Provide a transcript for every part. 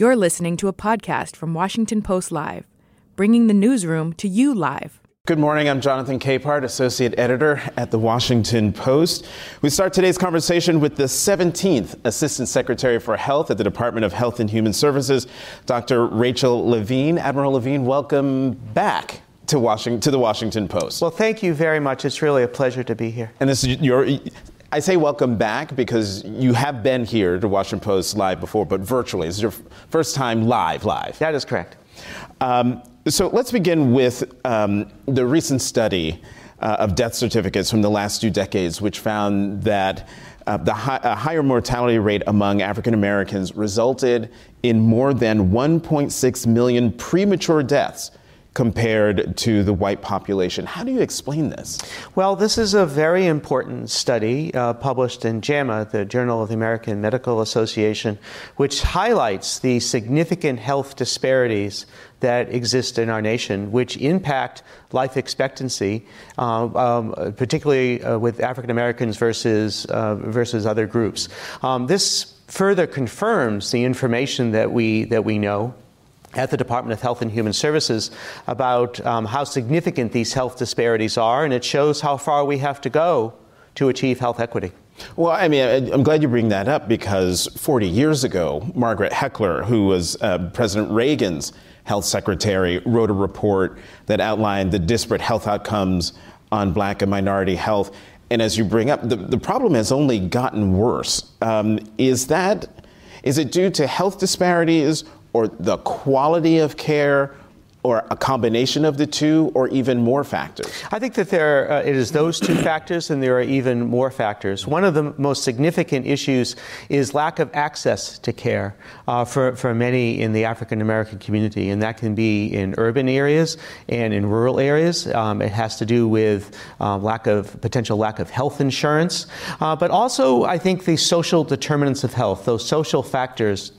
You're listening to a podcast from Washington Post Live, bringing the newsroom to you live. Good morning. I'm Jonathan Capehart, Associate Editor at The Washington Post. We start today's conversation with the 17th Assistant Secretary for Health at the Department of Health and Human Services, Dr. Rachel Levine. Admiral Levine, welcome back to Washington to the Washington Post. Well, thank you very much. It's really a pleasure to be here. And this is your I say welcome back because you have been here to Washington Post live before, but virtually. This is your first time live, live. That is correct. Um, so let's begin with um, the recent study uh, of death certificates from the last two decades, which found that uh, the hi- higher mortality rate among African Americans resulted in more than 1.6 million premature deaths compared to the white population. How do you explain this? Well, this is a very important study uh, published in JAMA, the Journal of the American Medical Association, which highlights the significant health disparities that exist in our nation, which impact life expectancy, uh, um, particularly uh, with African Americans versus, uh, versus other groups. Um, this further confirms the information that we, that we know at the Department of Health and Human Services about um, how significant these health disparities are, and it shows how far we have to go to achieve health equity. Well, I mean, I'm glad you bring that up because 40 years ago, Margaret Heckler, who was uh, President Reagan's health secretary, wrote a report that outlined the disparate health outcomes on black and minority health. And as you bring up, the, the problem has only gotten worse. Um, is that, is it due to health disparities or the quality of care or a combination of the two, or even more factors? I think that there uh, it is those two factors, and there are even more factors. One of the most significant issues is lack of access to care uh, for for many in the African American community, and that can be in urban areas and in rural areas. Um, it has to do with uh, lack of potential lack of health insurance, uh, but also I think the social determinants of health, those social factors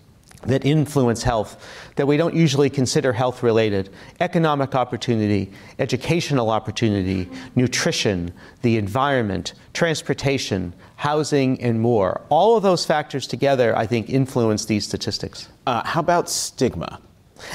that influence health that we don't usually consider health related economic opportunity, educational opportunity, nutrition, the environment, transportation, housing, and more. All of those factors together, I think, influence these statistics. Uh, how about stigma?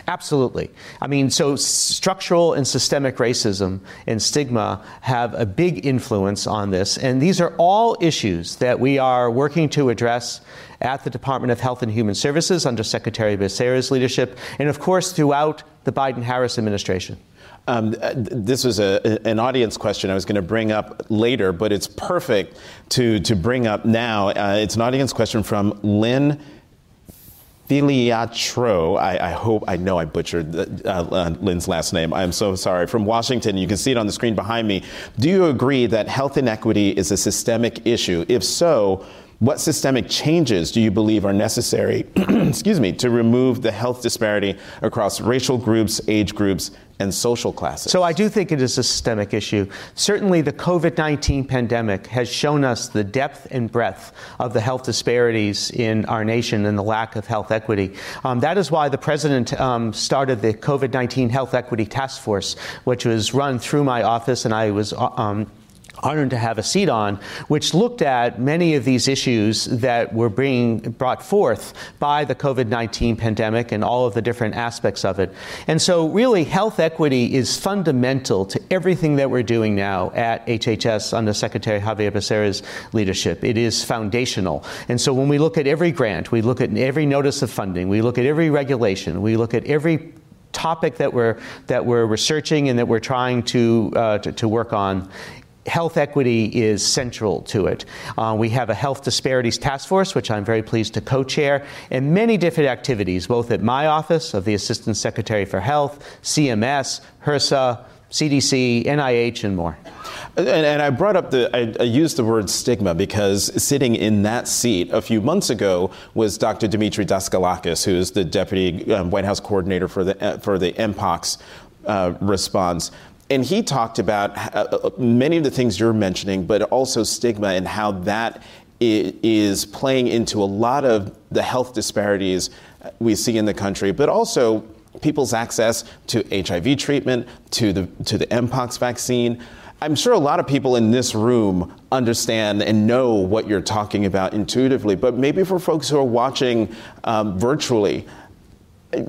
Absolutely. I mean, so structural and systemic racism and stigma have a big influence on this. And these are all issues that we are working to address at the Department of Health and Human Services under Secretary Becerra's leadership, and of course throughout the Biden Harris administration. Um, this was a, an audience question I was going to bring up later, but it's perfect to, to bring up now. Uh, it's an audience question from Lynn Filiatro, I, I, hope, I know I butchered the, uh, uh, Lynn's last name. I'm so sorry. From Washington, you can see it on the screen behind me. Do you agree that health inequity is a systemic issue? If so, what systemic changes do you believe are necessary, excuse me, to remove the health disparity across racial groups, age groups, and social classes? So I do think it is a systemic issue. Certainly, the COVID 19 pandemic has shown us the depth and breadth of the health disparities in our nation and the lack of health equity. Um, that is why the president um, started the COVID 19 Health Equity Task Force, which was run through my office, and I was uh, um, honored to have a seat on, which looked at many of these issues that were being brought forth by the COVID 19 pandemic and all of the different aspects of it. And so, really, health equity is fundamental to everything that we're doing now at HHS under Secretary Xavier Becerra's leadership. It is foundational. And so, when we look at every grant, we look at every notice of funding, we look at every regulation, we look at every topic that we're that we're researching and that we're trying to, uh, to, to work on health equity is central to it. Uh, we have a health disparities task force, which I'm very pleased to co chair, and many different activities, both at my office of the Assistant Secretary for Health, CMS, HRSA, CDC, NIH, and more. And, and, I brought up the, I, I, used the word stigma because sitting in that seat a few months ago was Dr. Demetre Daskalakis, who is the deputy um, White House coordinator for the, uh, for the MPOX uh, response. And he talked about uh, uh, many of the things you're mentioning, but also stigma and how that is playing into a lot of the health disparities we see in the country, but also people's access to HIV treatment, to the, to the Mpox vaccine. I'm sure a lot of people in this room understand and know what you're talking about intuitively, but maybe for folks who are watching um, virtually,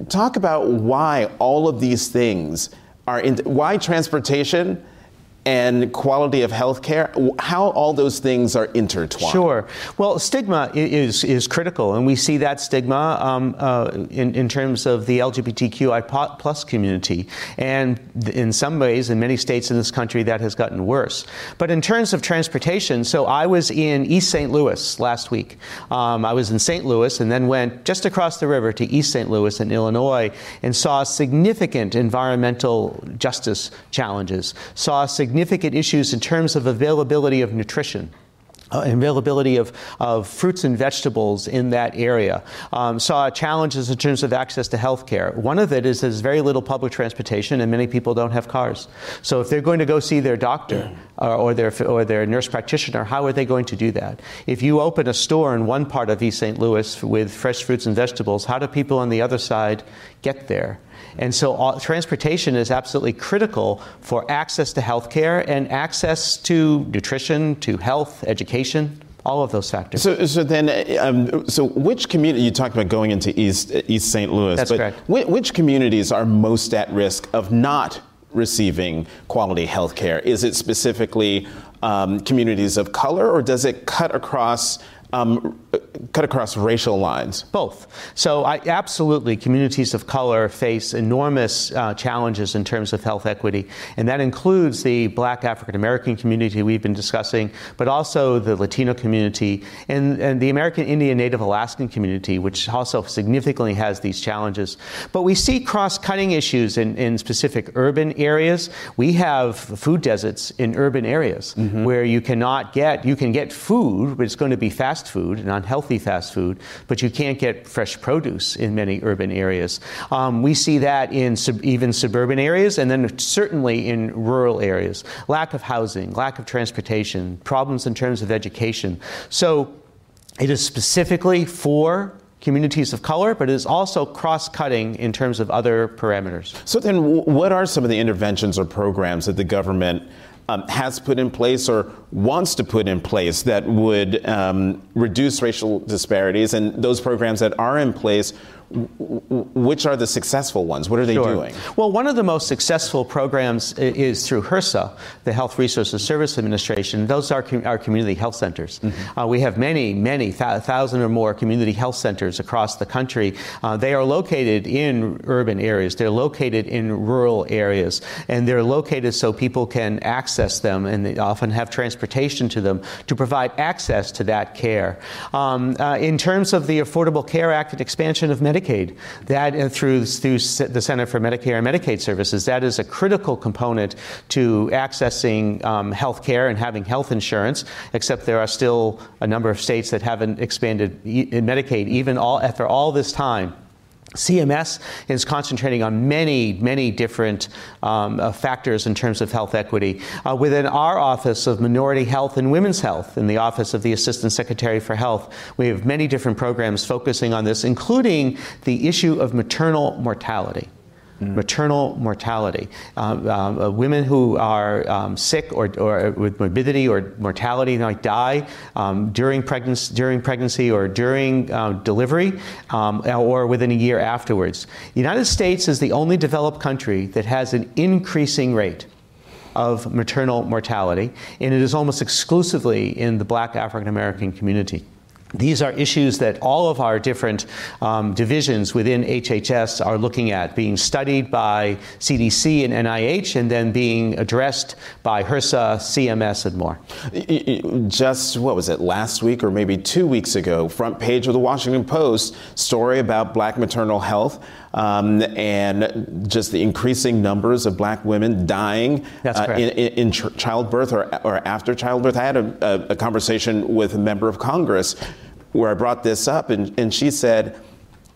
talk about why all of these things are in, why transportation and quality of health care, how all those things are intertwined. Sure. Well, stigma is, is critical, and we see that stigma um, uh, in, in terms of the LGBTQI plus community. And in some ways, in many states in this country, that has gotten worse. But in terms of transportation, so I was in East St. Louis last week. Um, I was in St. Louis and then went just across the river to East St. Louis in Illinois and saw significant environmental justice challenges, saw significant significant issues in terms of availability of nutrition. Uh, availability of, of fruits and vegetables in that area. Um, saw challenges in terms of access to health care. One of it is there's very little public transportation and many people don't have cars. So if they're going to go see their doctor uh, or, their, or their nurse practitioner, how are they going to do that? If you open a store in one part of East St. Louis with fresh fruits and vegetables, how do people on the other side get there? And so all, transportation is absolutely critical for access to health care and access to nutrition, to health, education all of those factors. So, so then, um, so which community you talked about going into East East St. Louis? That's but correct. Which, which communities are most at risk of not receiving quality health care? Is it specifically um, communities of color, or does it cut across um, cut across racial lines? Both. So, I, absolutely, communities of color face enormous uh, challenges in terms of health equity, and that includes the Black African American community we've been discussing, but also the Latino community and, and the American Indian Native Alaskan community, which also significantly has these challenges. But we see cross-cutting issues in, in specific urban areas. We have food deserts in urban areas mm-hmm. where you cannot get you can get food, but it's going to be fast fast food and unhealthy fast food, but you can't get fresh produce in many urban areas. Um, we see that in sub- even suburban areas and then certainly in rural areas. Lack of housing, lack of transportation, problems in terms of education. So it is specifically for communities of color, but it is also cross cutting in terms of other parameters. So, then, what are some of the interventions or programs that the government um, has put in place or wants to put in place that would um, reduce racial disparities, and those programs that are in place which are the successful ones? What are they sure. doing? Well, one of the most successful programs is through HRSA, the Health Resources Service Administration. Those are our community health centers. Mm-hmm. Uh, we have many, many, th- thousand or more community health centers across the country. Uh, they are located in urban areas. They're located in rural areas, and they're located so people can access them, and they often have transportation to them to provide access to that care. Um, uh, in terms of the Affordable Care Act and expansion of Medicaid, Medicaid. That uh, through through the Center for Medicare and Medicaid Services, that is a critical component to accessing um, health care and having health insurance. Except there are still a number of states that haven't expanded Medicaid even all after all this time. CMS is concentrating on many, many different um, uh, factors in terms of health equity. Uh, within our Office of Minority Health and Women's Health, in the Office of the Assistant Secretary for Health, we have many different programs focusing on this, including the issue of maternal mortality. Mm. maternal mortality. Um, um, uh, women who are um, sick or, or, with morbidity or mortality might die um, during, pregnancy, during pregnancy or during uh, delivery um, or within a year afterwards. The United States is the only developed country that has an increasing rate of maternal mortality, and it is almost exclusively in the black African American community. These are issues that all of our different um, divisions within HHS are looking at, being studied by CDC and NIH, and then being addressed by HRSA, CMS, and more. Just, what was it, last week or maybe two weeks ago, front page of the Washington Post, story about black maternal health. Um, and just the increasing numbers of black women dying uh, in, in, childbirth or, or after childbirth. I had a, a, conversation with a member of Congress where I brought this up, and, and she said,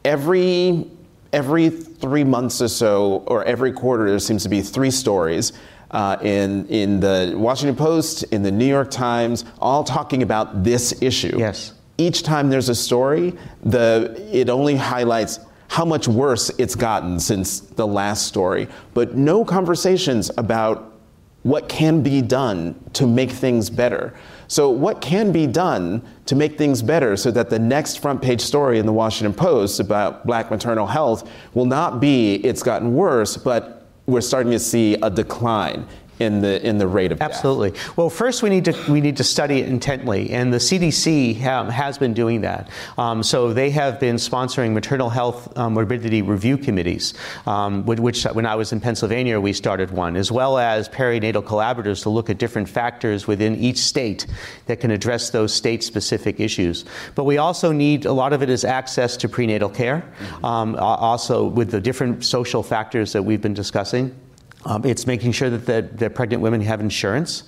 every every three months or so, or every quarter, there seems to be three stories uh, in in the Washington Post, in the New York Times, all talking about this issue. Yes. Each time there's a story, the it only highlights how much worse it's gotten since the last story, but no conversations about what can be done to make things better. So, what can be done to make things better so that the next front page story in the Washington Post about black maternal health will not be it's gotten worse, but we're starting to see a decline in the in the rate of absolutely. Death. Well, first we need to we need to study it intently, and the CDC have, has been doing that. Um, so they have been sponsoring maternal health um, morbidity review committees, um, which when I was in Pennsylvania we started one, as well as perinatal collaboratives to look at different factors within each state that can address those state specific issues. But we also need a lot of it is access to prenatal care, mm-hmm. Um, also with the different social factors that we've been discussing. Um, it's making sure that the, pregnant women have insurance,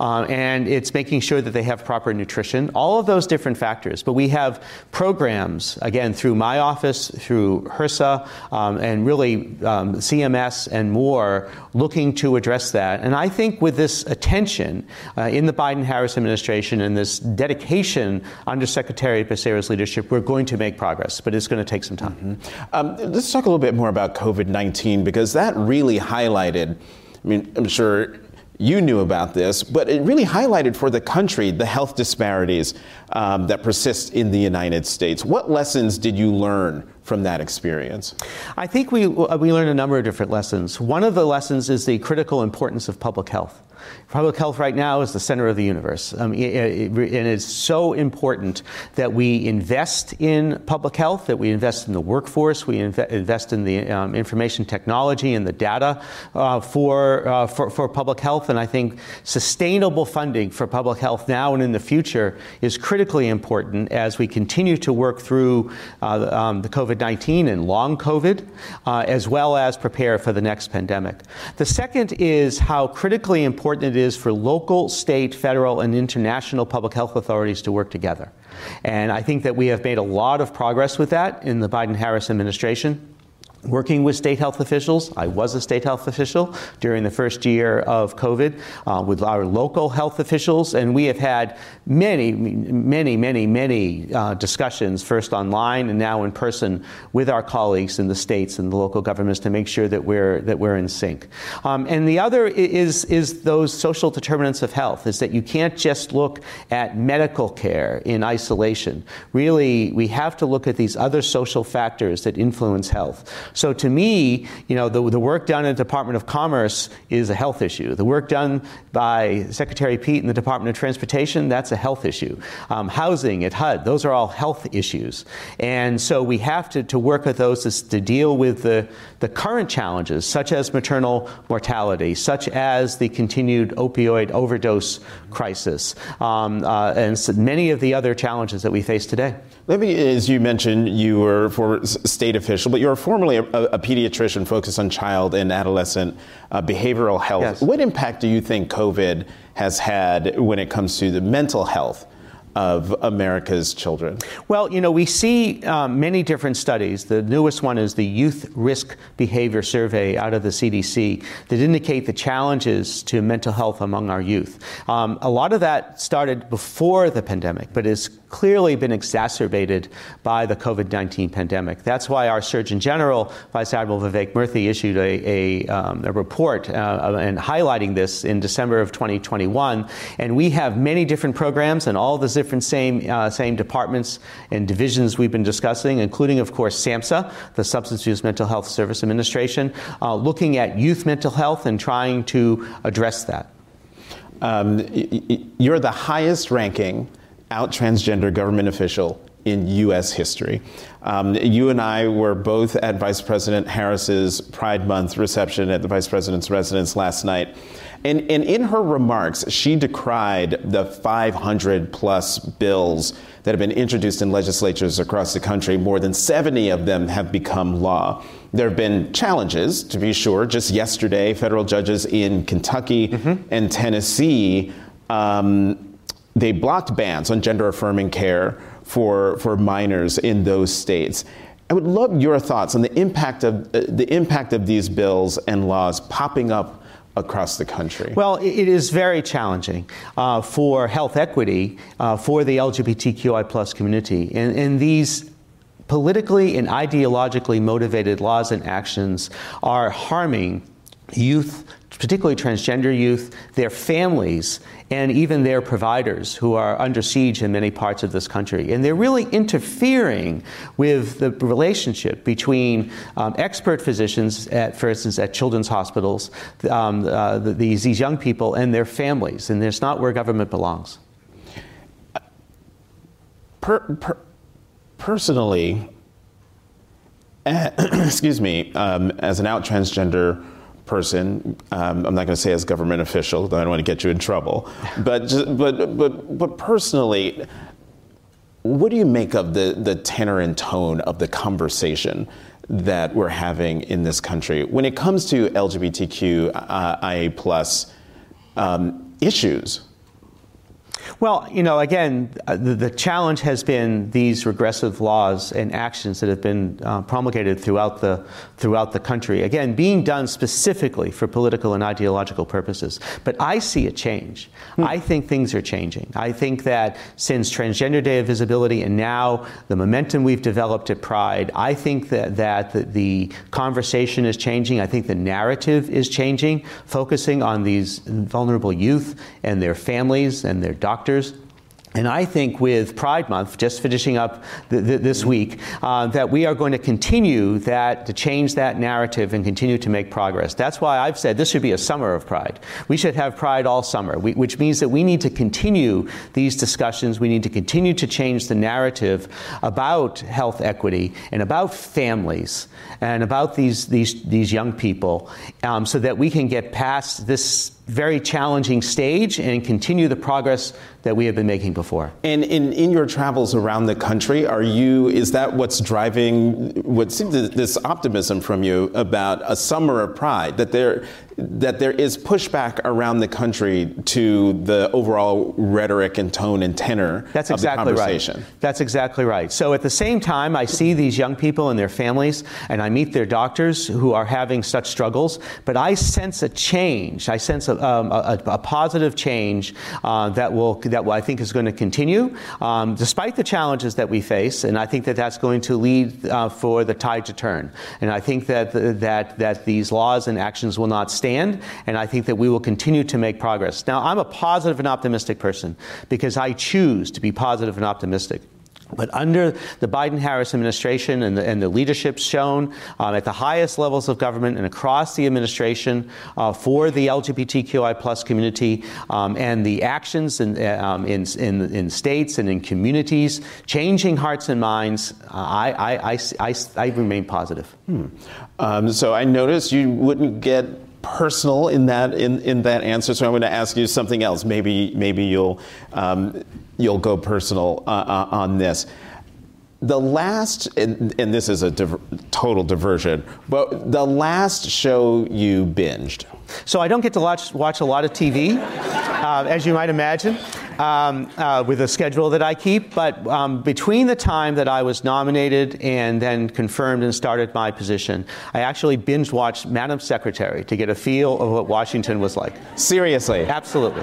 um, and it's making sure that they have proper nutrition, all of those different factors. But we have programs, again, through my office, through HRSA, um, and really um, CMS and more, looking to address that. And I think with this attention uh, in the Biden Harris administration and this dedication under Secretary Becerra's leadership, we're going to make progress, but it's going to take some time. Mm-hmm. let's talk a little bit more about COVID 19 because that really highlighted highlighted, I mean, I'm sure you knew about this, but it really highlighted for the country the health disparities um, that persist in the United States. What lessons did you learn from that experience? I think we, we learned a number of different lessons. One of the lessons is the critical importance of public health. Public health right now is the center of the universe. Um, it, it, and it's so important that we invest in public health, that we invest in the workforce, we inv- invest in the um, information technology and the data uh, for, uh, for, for public health. And I think sustainable funding for public health now and in the future is critically important as we continue to work through uh, um, the COVID 19 and long COVID, uh, as well as prepare for the next pandemic. The second is how critically important important it is for local, state, federal, and international public health authorities to work together. And I think that we have made a lot of progress with that in the Biden Harris administration working with state health officials. I was a state health official during the first year of COVID uh, with our local health officials, and we have had many, many, many, many uh, discussions, first online and now in person, with our colleagues in the states and the local governments to make sure that we're that we're in sync. Um, and the other is is those social determinants of health. Is that you can't just look at medical care in isolation. Really, we have to look at these other social factors that influence health. So to me, you know, the, the work done in the Department of Commerce is a health issue. The work done by Secretary Pete in the Department of Transportation, that's a health issue. Um, housing at HUD, those are all health issues. And so we have to, to work with those to, to deal with the, the current challenges, such as maternal mortality, such as the continued opioid overdose crisis, um, uh, and so many of the other challenges that we face today. Let me, as you mentioned, you were for state official, but you were formerly a, a pediatrician focused on child and adolescent uh, behavioral health. Yes. What impact do you think COVID has had when it comes to the mental health of America's children? Well, you know, we see um, many different studies. The newest one is the Youth Risk Behavior Survey out of the CDC that indicate the challenges to mental health among our youth. Um, a lot of that started before the pandemic, but has clearly been exacerbated by the COVID 19 pandemic. That's why our Surgeon General, Vice Admiral Vivek Murthy, issued a, a, um, a report uh, and highlighting this in December of 2021. And we have many different programs and all the different same, uh, same departments and divisions we've been discussing, including, of course, SAMHSA, the Substance Use Mental Health Service Administration, uh, looking at youth mental health and trying to address that. Um, you're the highest ranking out transgender government official in U.S. history. Um, you and I were both at Vice President Harris's Pride Month reception at the Vice President's residence last night. And, and in her remarks, she decried the 500 plus bills that have been introduced in legislatures across the country. More than 70 of them have become law. There have been challenges, to be sure. Just yesterday, federal judges in Kentucky mm-hmm. and Tennessee um, they blocked bans on gender affirming care for, for minors in those states. I would love your thoughts on the impact of uh, the impact of these bills and laws popping up across the country? Well, it is very challenging uh, for health equity uh, for the LGBTQI plus community. And, and these politically and ideologically motivated laws and actions are harming youth, particularly transgender youth, their families, and even their providers who are under siege in many parts of this country. And they're really interfering with the relationship between um, expert physicians, at, for instance, at children's hospitals, um, uh, these, these young people, and their families. And it's not where government belongs. Per, per, personally, excuse me, um, as an out transgender person. Um, I'm not going to say as government official, though I don't want to get you in trouble. But just, but but but personally, what do you make of the the tenor and tone of the conversation? That we're having in this country when it comes to LGBTQIA plus um, issues. Well, you know, again, uh, the, the, challenge has been these regressive laws and actions that have been uh, promulgated throughout the throughout the country. Again, being done specifically for political and ideological purposes. But I see a change. Hmm. I think things are changing. I think that since Transgender Day of Visibility and now the momentum we've developed at Pride, I think that that the, the conversation is changing. I think the narrative is changing, focusing on these vulnerable youth and their families and their doctors doctors. And I think with Pride Month, just finishing up th- th- this week, uh, that we are going to continue that, to change that narrative and continue to make progress. That's why I've said this should be a summer of Pride. We should have Pride all summer, we, which means that we need to continue these discussions. We need to continue to change the narrative about health equity and about families and about these, these, these young people um, so that we can get past this very challenging stage and continue the progress that we have been making before. And in, in your travels around the country, are you is that what's driving what seems this optimism from you about a summer of pride that there that there is pushback around the country to the overall rhetoric and tone and tenor That's exactly Right. That's exactly right. So at the same time, I see these young people and their families, and I meet their doctors who are having such struggles, but I sense a change. I sense a, um, a, a positive change uh, that will that I think is going to continue, um, despite the challenges that we face, and I think that that's going to lead uh, for the tide to turn. And I think that that that these laws and actions will not stay stand, and I think that we will continue to make progress. Now, I'm a positive and optimistic person because I choose to be positive and optimistic. But under the Biden Harris administration and the, and the leadership shown um, at the highest levels of government and across the administration uh, for the LGBTQI plus community um, and the actions in, um, in, in, in, states and in communities, changing hearts and minds, uh, I, I, I, I, I, remain positive. Hmm. Um, so I noticed you wouldn't get personal in that in, in that answer. So I'm going to ask you something else. Maybe maybe you'll um, you'll go personal uh, uh, on this. The last, and, and this is a diver, total diversion, but the last show you binged. So I don't get to watch, watch a lot of TV, uh, as you might imagine um, uh, with a schedule that I keep. But um, between the time that I was nominated and then confirmed and started my position, I actually binge watched Madam Secretary to get a feel of what Washington was like. Seriously? Absolutely.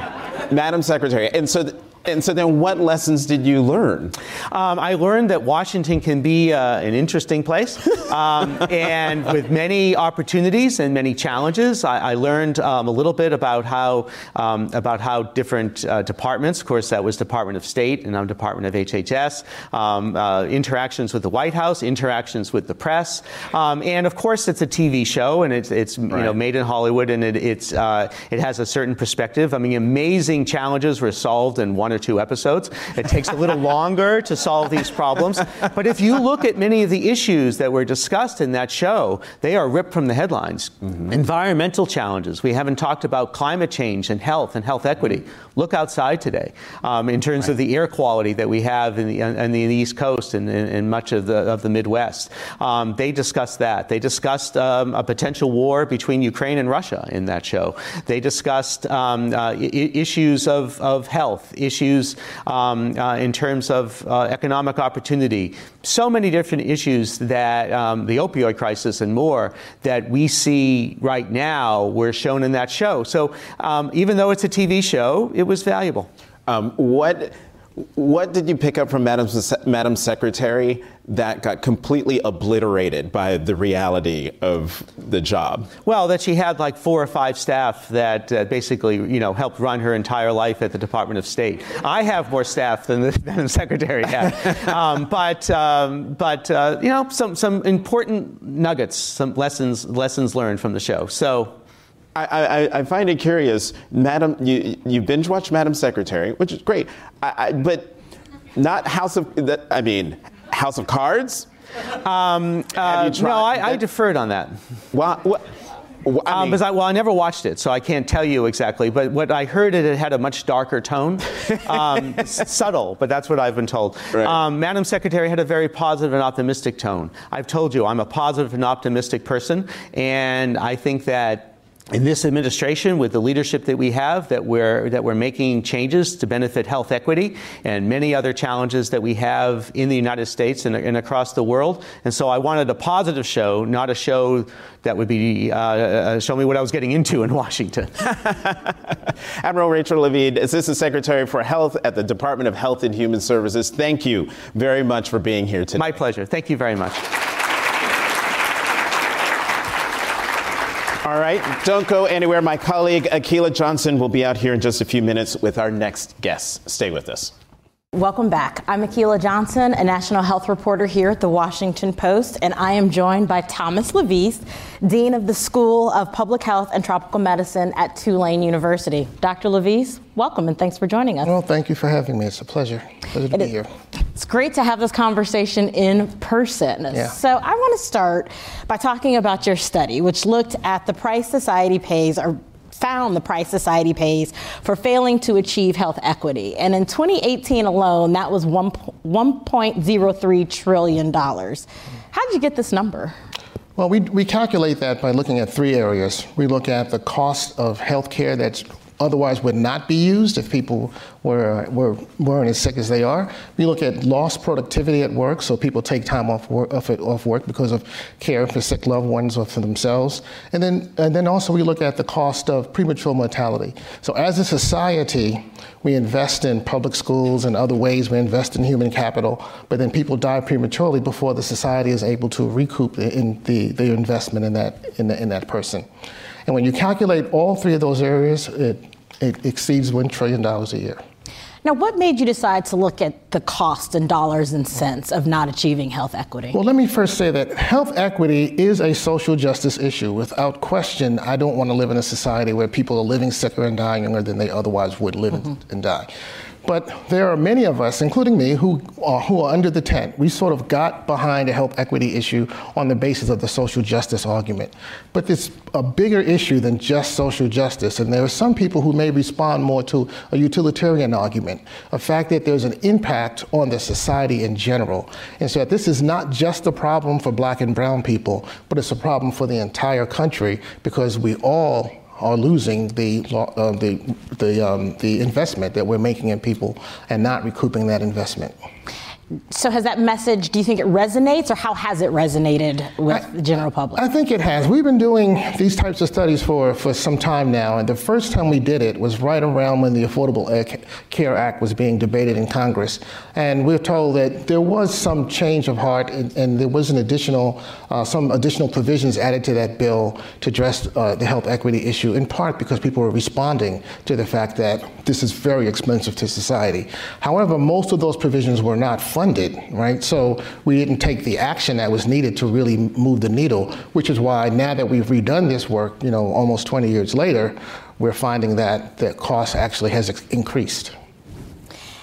Madam Secretary. And so. Th- and so then, what lessons did you learn? Um, I learned that Washington can be uh, an interesting place, um, and with many opportunities and many challenges. I, I learned um, a little bit about how um, about how different uh, departments, of course, that was Department of State and I'm Department of HHS, um, uh, interactions with the White House, interactions with the press, um, and of course, it's a TV show and it's it's right. you know made in Hollywood and it, it's uh, it has a certain perspective. I mean, amazing challenges were solved in one or two episodes. It takes a little longer to solve these problems. But if you look at many of the issues that were discussed in that show, they are ripped from the headlines. Mm-hmm. Environmental challenges. We haven't talked about climate change and health and health equity. Look outside today um, in terms right. of the air quality that we have in the, in the East Coast and in, much of the, of the Midwest. Um, they discussed that. They discussed um, a potential war between Ukraine and Russia in that show. They discussed um, uh, I- issues of, of health, issues um, uh, in terms of uh, economic opportunity. So many different issues that um, the opioid crisis and more that we see right now were shown in that show. So even though it's a TV show, it was valuable. Um, what What did you pick up from Madam, Madam Secretary that got completely obliterated by the reality of the job? Well, that she had like four or five staff that uh, basically, you know, helped run her entire life at the Department of State. I have more staff than the Madam Secretary had, um, but um, but uh, you know, some some important nuggets, some lessons lessons learned from the show. So I, I, I, find it curious, Madam. You you binge watch Madam Secretary, which is great, I, but not House of. I mean, House of Cards. Um, uh, no, I, I, deferred on that. Well, well, I mean, um, I, well, I never watched it, so I can't tell you exactly. But what I heard it, it had a much darker tone, um, subtle, but that's what I've been told. Right. Um, Madam Secretary had a very positive and optimistic tone. I've told you I'm a positive and optimistic person, and I think that in this administration, with the leadership that we have, that we're that we're making changes to benefit health equity and many other challenges that we have in the United States and, and across the world. And so, I wanted a positive show, not a show that would be uh, uh show me what I was getting into in Washington. Admiral Rachel Levine, Assistant Secretary for Health at the Department of Health and Human Services. Thank you very much for being here today. My pleasure. Thank you very much. All right, don't go anywhere. My colleague Akilah Johnson will be out here in just a few minutes with our next guest. Stay with us. Welcome back. I'm Akilah Johnson, a national health reporter here at the Washington Post, and I am joined by Thomas LaVeist, Dean of the School of Public Health and Tropical Medicine at Tulane University. Dr. LaVeist, welcome and thanks for joining us. Well, thank you for having me. It's a pleasure. Pleasure to it be here. It's great to have this conversation in person. Yeah. So, I want to start by talking about your study, which looked at the price society pays or found the price society pays for failing to achieve health equity. And in 2018 alone, that was $1.03 trillion. How did you get this number? Well, we, we calculate that by looking at three areas. We look at the cost of health care that's otherwise would not be used if people were, were, weren't as sick as they are. We look at lost productivity at work, so people take time off work, off, off work because of care for sick loved ones or for themselves. And then, and then also we look at the cost of premature mortality. So as a society, we invest in public schools and other ways, we invest in human capital, but then people die prematurely before the society is able to recoup the, in the, the investment in that, in, the, in that person. And when you calculate all three of those areas, it, it exceeds $1 trillion a year. Now, what made you decide to look at the cost in dollars and cents of not achieving health equity? Well, let me first say that health equity is a social justice issue. Without question, I don't want to live in a society where people are living sicker and dying younger than they otherwise would live mm-hmm. and die. But there are many of us, including me, who are, who are under the tent. We sort of got behind a health equity issue on the basis of the social justice argument. But it's a bigger issue than just social justice. And there are some people who may respond more to a utilitarian argument, a fact that there's an impact on the society in general. And so this is not just a problem for black and brown people, but it's a problem for the entire country because we all are losing the uh, the the, um, the investment that we're making in people and not recouping that investment. So has that message, do you think it resonates or how has it resonated with I, the general public? I think it has. We've been doing these types of studies for, for some time now, and the first time we did it was right around when the Affordable Care Act was being debated in Congress. And we are told that there was some change of heart and, and there was an additional, uh, some additional provisions added to that bill to address uh, the health equity issue, in part because people were responding to the fact that this is very expensive to society. However, most of those provisions were not funded, right? So we didn't take the action that was needed to really move the needle, which is why now that we've redone this work, you know, almost 20 years later, we're finding that the cost actually has increased.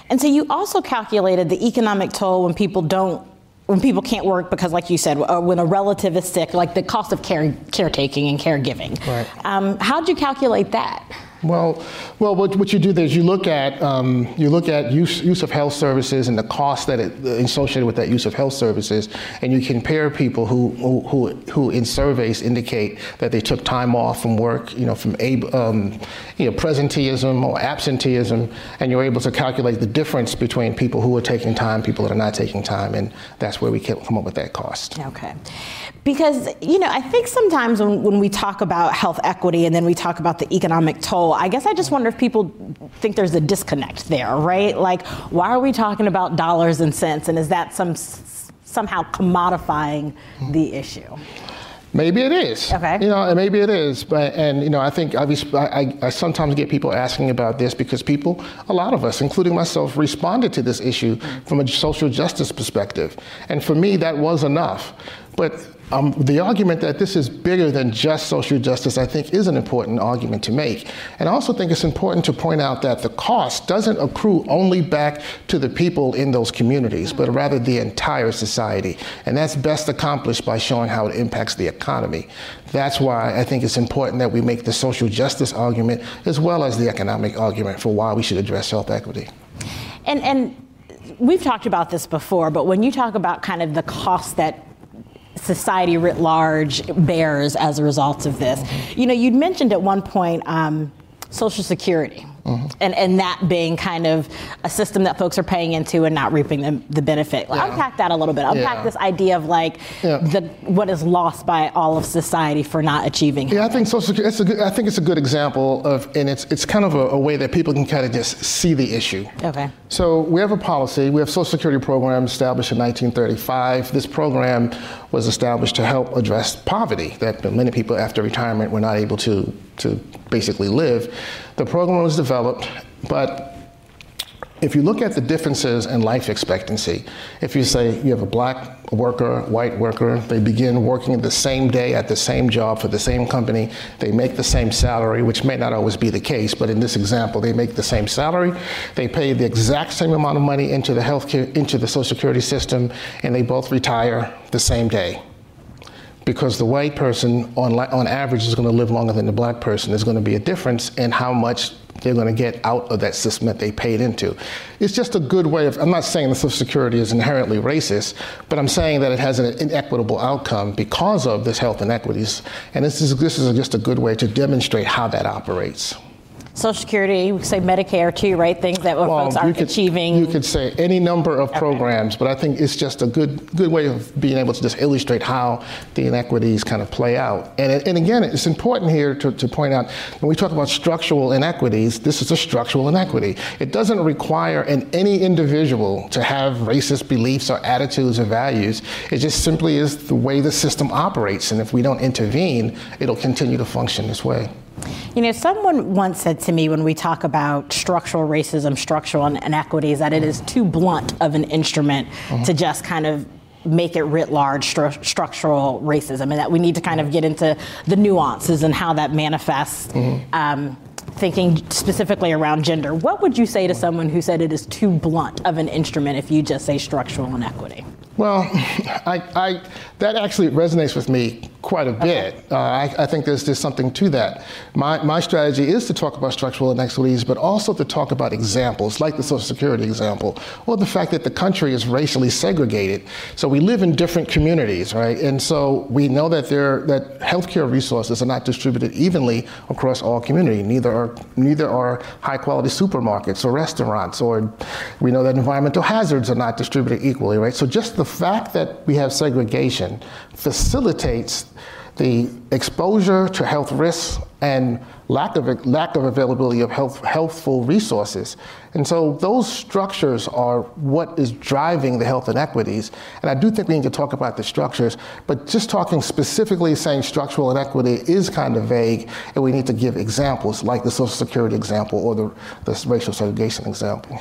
And so you also calculated the economic toll when people don't when people can't work because, like you said, uh, when a relative is sick, like the cost of care, caretaking and caregiving. Right. Um, how did you calculate that? Well, well, what, what you do is you look at um, you look at use use of health services and the cost that it associated with that use of health services, and you compare people who who who in surveys indicate that they took time off from work, you know, from um, you know presenteeism or absenteeism, and you're able to calculate the difference between people who are taking time, people that are not taking time, and that's where we come up with that cost. Okay. Because, you know, I think sometimes when, when we talk about health equity and then we talk about the economic toll, I guess I just wonder if people think there's a disconnect there, right? Like, why are we talking about dollars and cents? And is that some somehow commodifying the issue? Maybe it is. Okay. You know, maybe it is. But and you know, I think I, I, I, sometimes get people asking about this because people, a lot of us, including myself, responded to this issue from a social justice perspective. And for me, that was enough. But um, the argument that this is bigger than just social justice, I think, is an important argument to make. And I also think it's important to point out that the cost doesn't accrue only back to the people in those communities, but rather the entire society. And that's best accomplished by showing how it impacts the economy. That's why I think it's important that we make the social justice argument as well as the economic argument for why we should address health equity. And, and we've talked about this before, but when you talk about kind of the cost that society writ large bears as a result of this. You know, you'd mentioned at one point um, Social Security. Mm-hmm. And, and that being kind of a system that folks are paying into and not reaping the, the benefit. Yeah. Unpack that a little bit. Unpack yeah. this idea of like yeah. the what is lost by all of society for not achieving. Yeah, I think Social Security. It's a good, I think it's a good example of, and it's it's kind of a, a way that people can kind of just see the issue. Okay. So we have a policy. We have Social Security program established in 1935. This program was established to help address poverty that many people after retirement were not able to to basically live. The program was developed, but if you look at the differences in life expectancy, if you say you have a black worker, white worker, they begin working the same day at the same job for the same company, they make the same salary, which may not always be the case, but in this example, they make the same salary, they pay the exact same amount of money into the healthcare, into the Social Security system, and they both retire the same day because the white person on, on average is going to live longer than the black person. There's going to be a difference in how much they're going to get out of that system that they paid into. It's just a good way of, I'm not saying that Social Security is inherently racist, but I'm saying that it has an inequitable outcome because of this health inequities. And this is, this is just a good way to demonstrate how that operates. Social Security, we could say Medicare too, right? Things that well, folks aren't could, achieving. You could say any number of programs, but I think it's just a good good way of being able to just illustrate how the inequities kind of play out. And, and again, it's important here to, to point out when we talk about structural inequities, this is a structural inequity. It doesn't require an, any individual to have racist beliefs or attitudes or values. It just simply is the way the system operates. And if we don't intervene, it'll continue to function this way. You know, someone once said to me when we talk about structural racism, structural inequities, that it is too blunt of an instrument mm-hmm. to just kind of make it writ large stru- structural racism, and that we need to kind of get into the nuances and how that manifests. Mm-hmm. Um, thinking specifically around gender, what would you say to someone who said it is too blunt of an instrument if you just say structural inequity? Well, I, I, that actually resonates with me quite a bit. Okay. Uh, I, I, think there's, there's something to that. My, my strategy is to talk about structural inequities, but also to talk about examples, like the Social Security example, or the fact that the country is racially segregated. So we live in different communities, right? And so we know that there that healthcare resources are not distributed evenly across all communities. Neither are neither are high quality supermarkets or restaurants, or we know that environmental hazards are not distributed equally, right? So just the fact that we have segregation facilitates the exposure to health risks and lack of, lack of availability of health, healthful resources. And so those structures are what is driving the health inequities. And I do think we need to talk about the structures, but just talking specifically saying structural inequity is kind of vague, and we need to give examples like the Social Security example or the, the racial segregation example.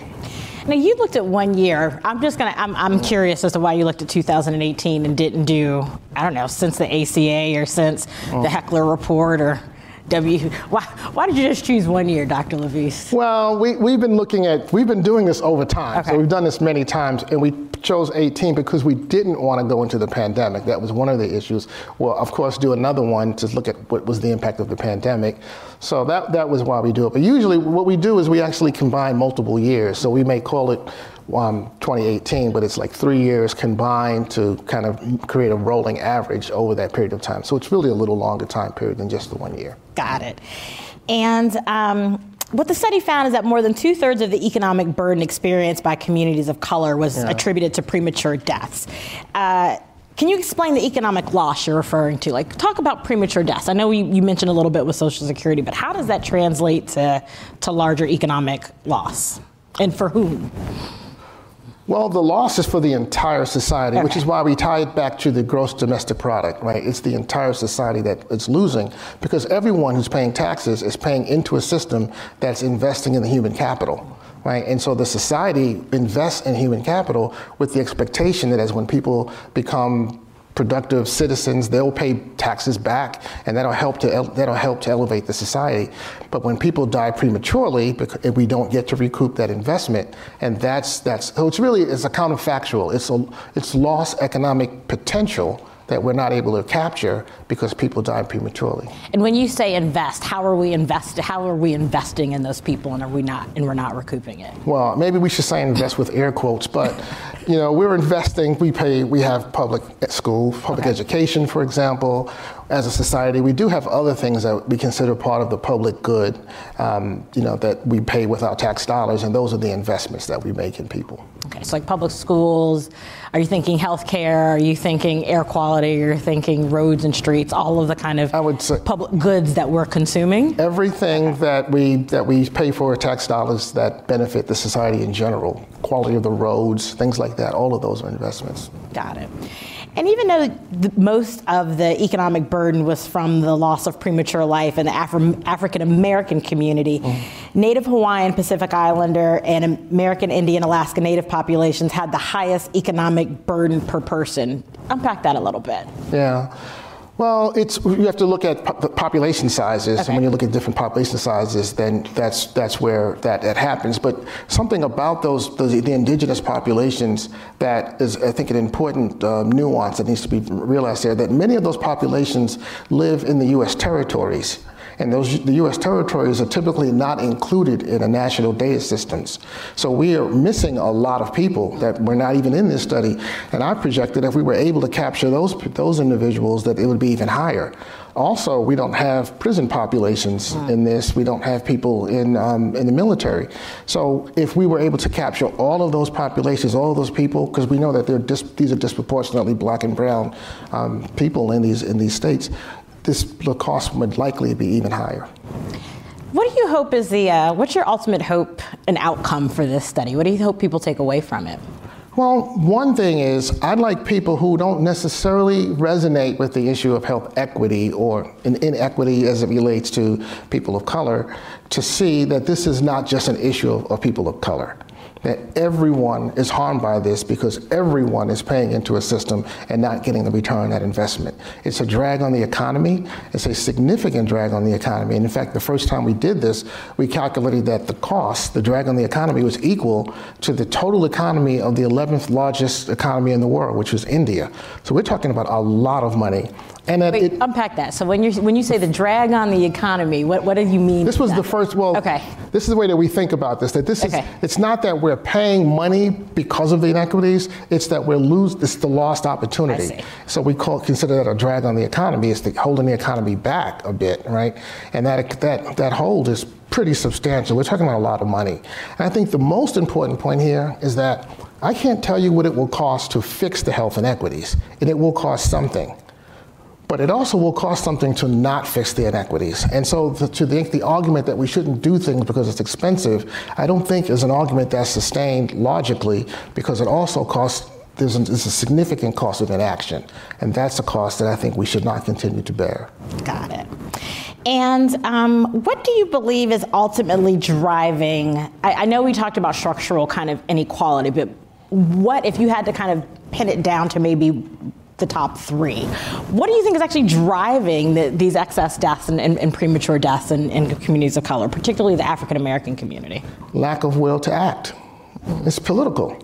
Now you looked at one year. I'm just gonna. I'm, I'm curious as to why you looked at 2018 and didn't do. I don't know since the ACA or since mm. the Heckler report or W. Why, why did you just choose one year, Dr. LaVeist? Well, we, we've been looking at, we've been doing this over time. Okay. So we've done this many times, and we chose 18 because we didn't want to go into the pandemic. That was one of the issues. Well, of course, do another one to look at what was the impact of the pandemic. So that, that was why we do it. But usually, what we do is we actually combine multiple years. So we may call it um, 2018, but it's like three years combined to kind of create a rolling average over that period of time. So it's really a little longer time period than just the one year. Got it. And um, what the study found is that more than two thirds of the economic burden experienced by communities of color was yeah. attributed to premature deaths. Uh, Can you explain the economic loss you're referring to? Like, talk about premature deaths. I know you, you mentioned a little bit with Social Security, but how does that translate to, to larger economic loss? And for whom? Well, the loss is for the entire society, Okay. which is why we tie it back to the gross domestic product, right? It's the entire society that it's losing because everyone who's paying taxes is paying into a system that's investing in the human capital, right? And so the society invests in human capital with the expectation that as when people become productive citizens, they'll pay taxes back, and that'll help to that'll help to elevate the society. But when people die prematurely, we don't get to recoup that investment, and that's that's so it's really it's a counterfactual. It's a it's lost economic potential that we're not able to capture because people die prematurely. And when you say invest, how are we invest? How are we investing in those people, and are we not? And we're not recouping it. Well, maybe we should say invest with air quotes, but you know, we're investing. We pay. We have public school, public education, for example. As a society, we do have other things that we consider part of the public good. Um, you know, that we pay with our tax dollars, and those are the investments that we make in people. Okay, so like public schools. Are you thinking healthcare? Are you thinking air quality? You're thinking roads and streets. All of the kind of I would say- public goods that we're consuming. Everything that we that we pay for tax dollars that benefit the society in general, quality of the roads, things like that. All of those are investments. Got it. And even though the, most of the economic burden was from the loss of premature life in the Afri- African American community, mm-hmm. Native Hawaiian, Pacific Islander, and American Indian, Alaska Native populations had the highest economic burden per person. Unpack that a little bit. Yeah. Well, it's you have to look at po- the population sizes, Okay. and when you look at different population sizes, then that's that's where that, that happens. But something about those, those the indigenous populations that is, I think, an important um, nuance that needs to be realized there. That many of those populations live in the U.S. territories. And those, the U.S. territories are typically not included in the national data systems. So we are missing a lot of people that were not even in this study. And I projected if we were able to capture those, those individuals, that it would be even higher. Also, we don't have prison populations in this. We don't have people in, um, in the military. So if we were able to capture all of those populations, all of those people, because we know that they're dis- these are disproportionately black and brown um, people in these, in these states, this the cost would likely be even higher. What do you hope is the, uh, what's your ultimate hope and outcome for this study? What do you hope people take away from it? Well, one thing is, I'd like people who don't necessarily resonate with the issue of health equity or in- inequity as it relates to people of color to see that this is not just an issue of, of people of color. That everyone is harmed by this because everyone is paying into a system and not getting the return on that investment. It's a drag on the economy. It's a significant drag on the economy. And in fact, the first time we did this, we calculated that the cost, the drag on the economy, was equal to the total economy of the 11th largest economy in the world, which was India. So we're talking about a lot of money. And Wait, it, unpack that. So when you when you say the drag on the economy, what, what do you mean? This was the first. Well, Okay. This is the way that we think about this. That this Okay. is. It's not that we're paying money because of the inequities. It's that we're lose. It's the lost opportunity. So we call consider that a drag on the economy. It's the holding the economy back a bit, right? And that that that hold is pretty substantial. We're talking about a lot of money. And I think the most important point here is that I can't tell you what it will cost to fix the health inequities, and it will cost something. But it also will cost something to not fix the inequities. And so the, to think the argument that we shouldn't do things because it's expensive, I don't think is an argument that's sustained logically because it also costs, there's a, there's a significant cost of inaction. And that's a cost that I think we should not continue to bear. Got it. And um, what do you believe is ultimately driving? I, I know we talked about structural kind of inequality, but what if you had to kind of pin it down to maybe the top three? What do you think is actually driving the, these excess deaths and, and, and premature deaths in, in communities of color, particularly the African American community? lack of will to act. It's political.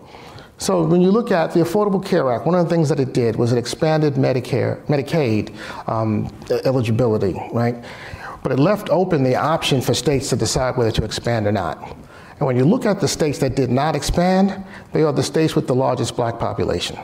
So when you look at the Affordable Care Act, one of the things that it did was it expanded Medicare, Medicaid um, eligibility, right? But it left open the option for states to decide whether to expand or not. And when you look at the states that did not expand, they are the states with the largest black population.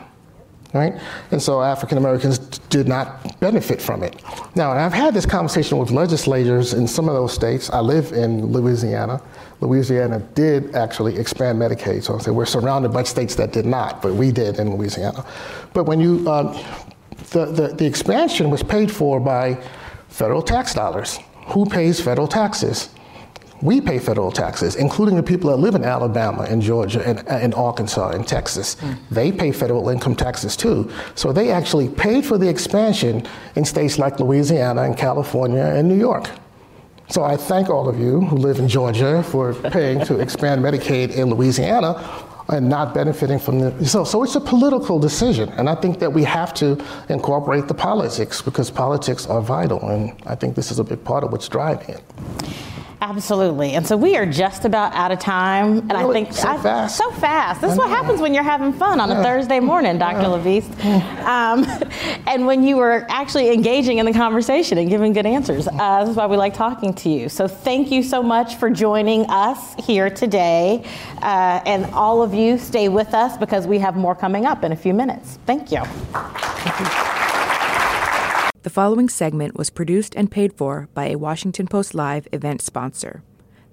Right? And so African Americans did not benefit from it. Now, I've had this conversation with legislators in some of those states. I live in Louisiana. Louisiana did actually expand Medicaid. So I say we're surrounded by states that did not, but we did in Louisiana. But when you, um, the, the, the expansion was paid for by federal tax dollars. Who pays federal taxes? We pay federal taxes, including the people that live in Alabama and Georgia and, and Arkansas and Texas. Mm. They pay federal income taxes too. So they actually paid for the expansion in states like Louisiana and California and New York. So I thank all of you who live in Georgia for paying to expand Medicaid in Louisiana and not benefiting from the so so it's a political decision and i think that we have to incorporate the politics because politics are vital and i think this is a big part of what's driving it Absolutely. And so we are just about out of time. And really? I think so I, fast. So fast. This is what happens when you're having fun on yeah. a Thursday morning, Dr. Yeah. LaVeist. Um, and when you were actually engaging in the conversation and giving good answers. Uh, this is why we like talking to you. So thank you so much for joining us here today. Uh, and all of you stay with us because we have more coming up in a few minutes. Thank you. Thank you. The following segment was produced and paid for by a Washington Post Live event sponsor.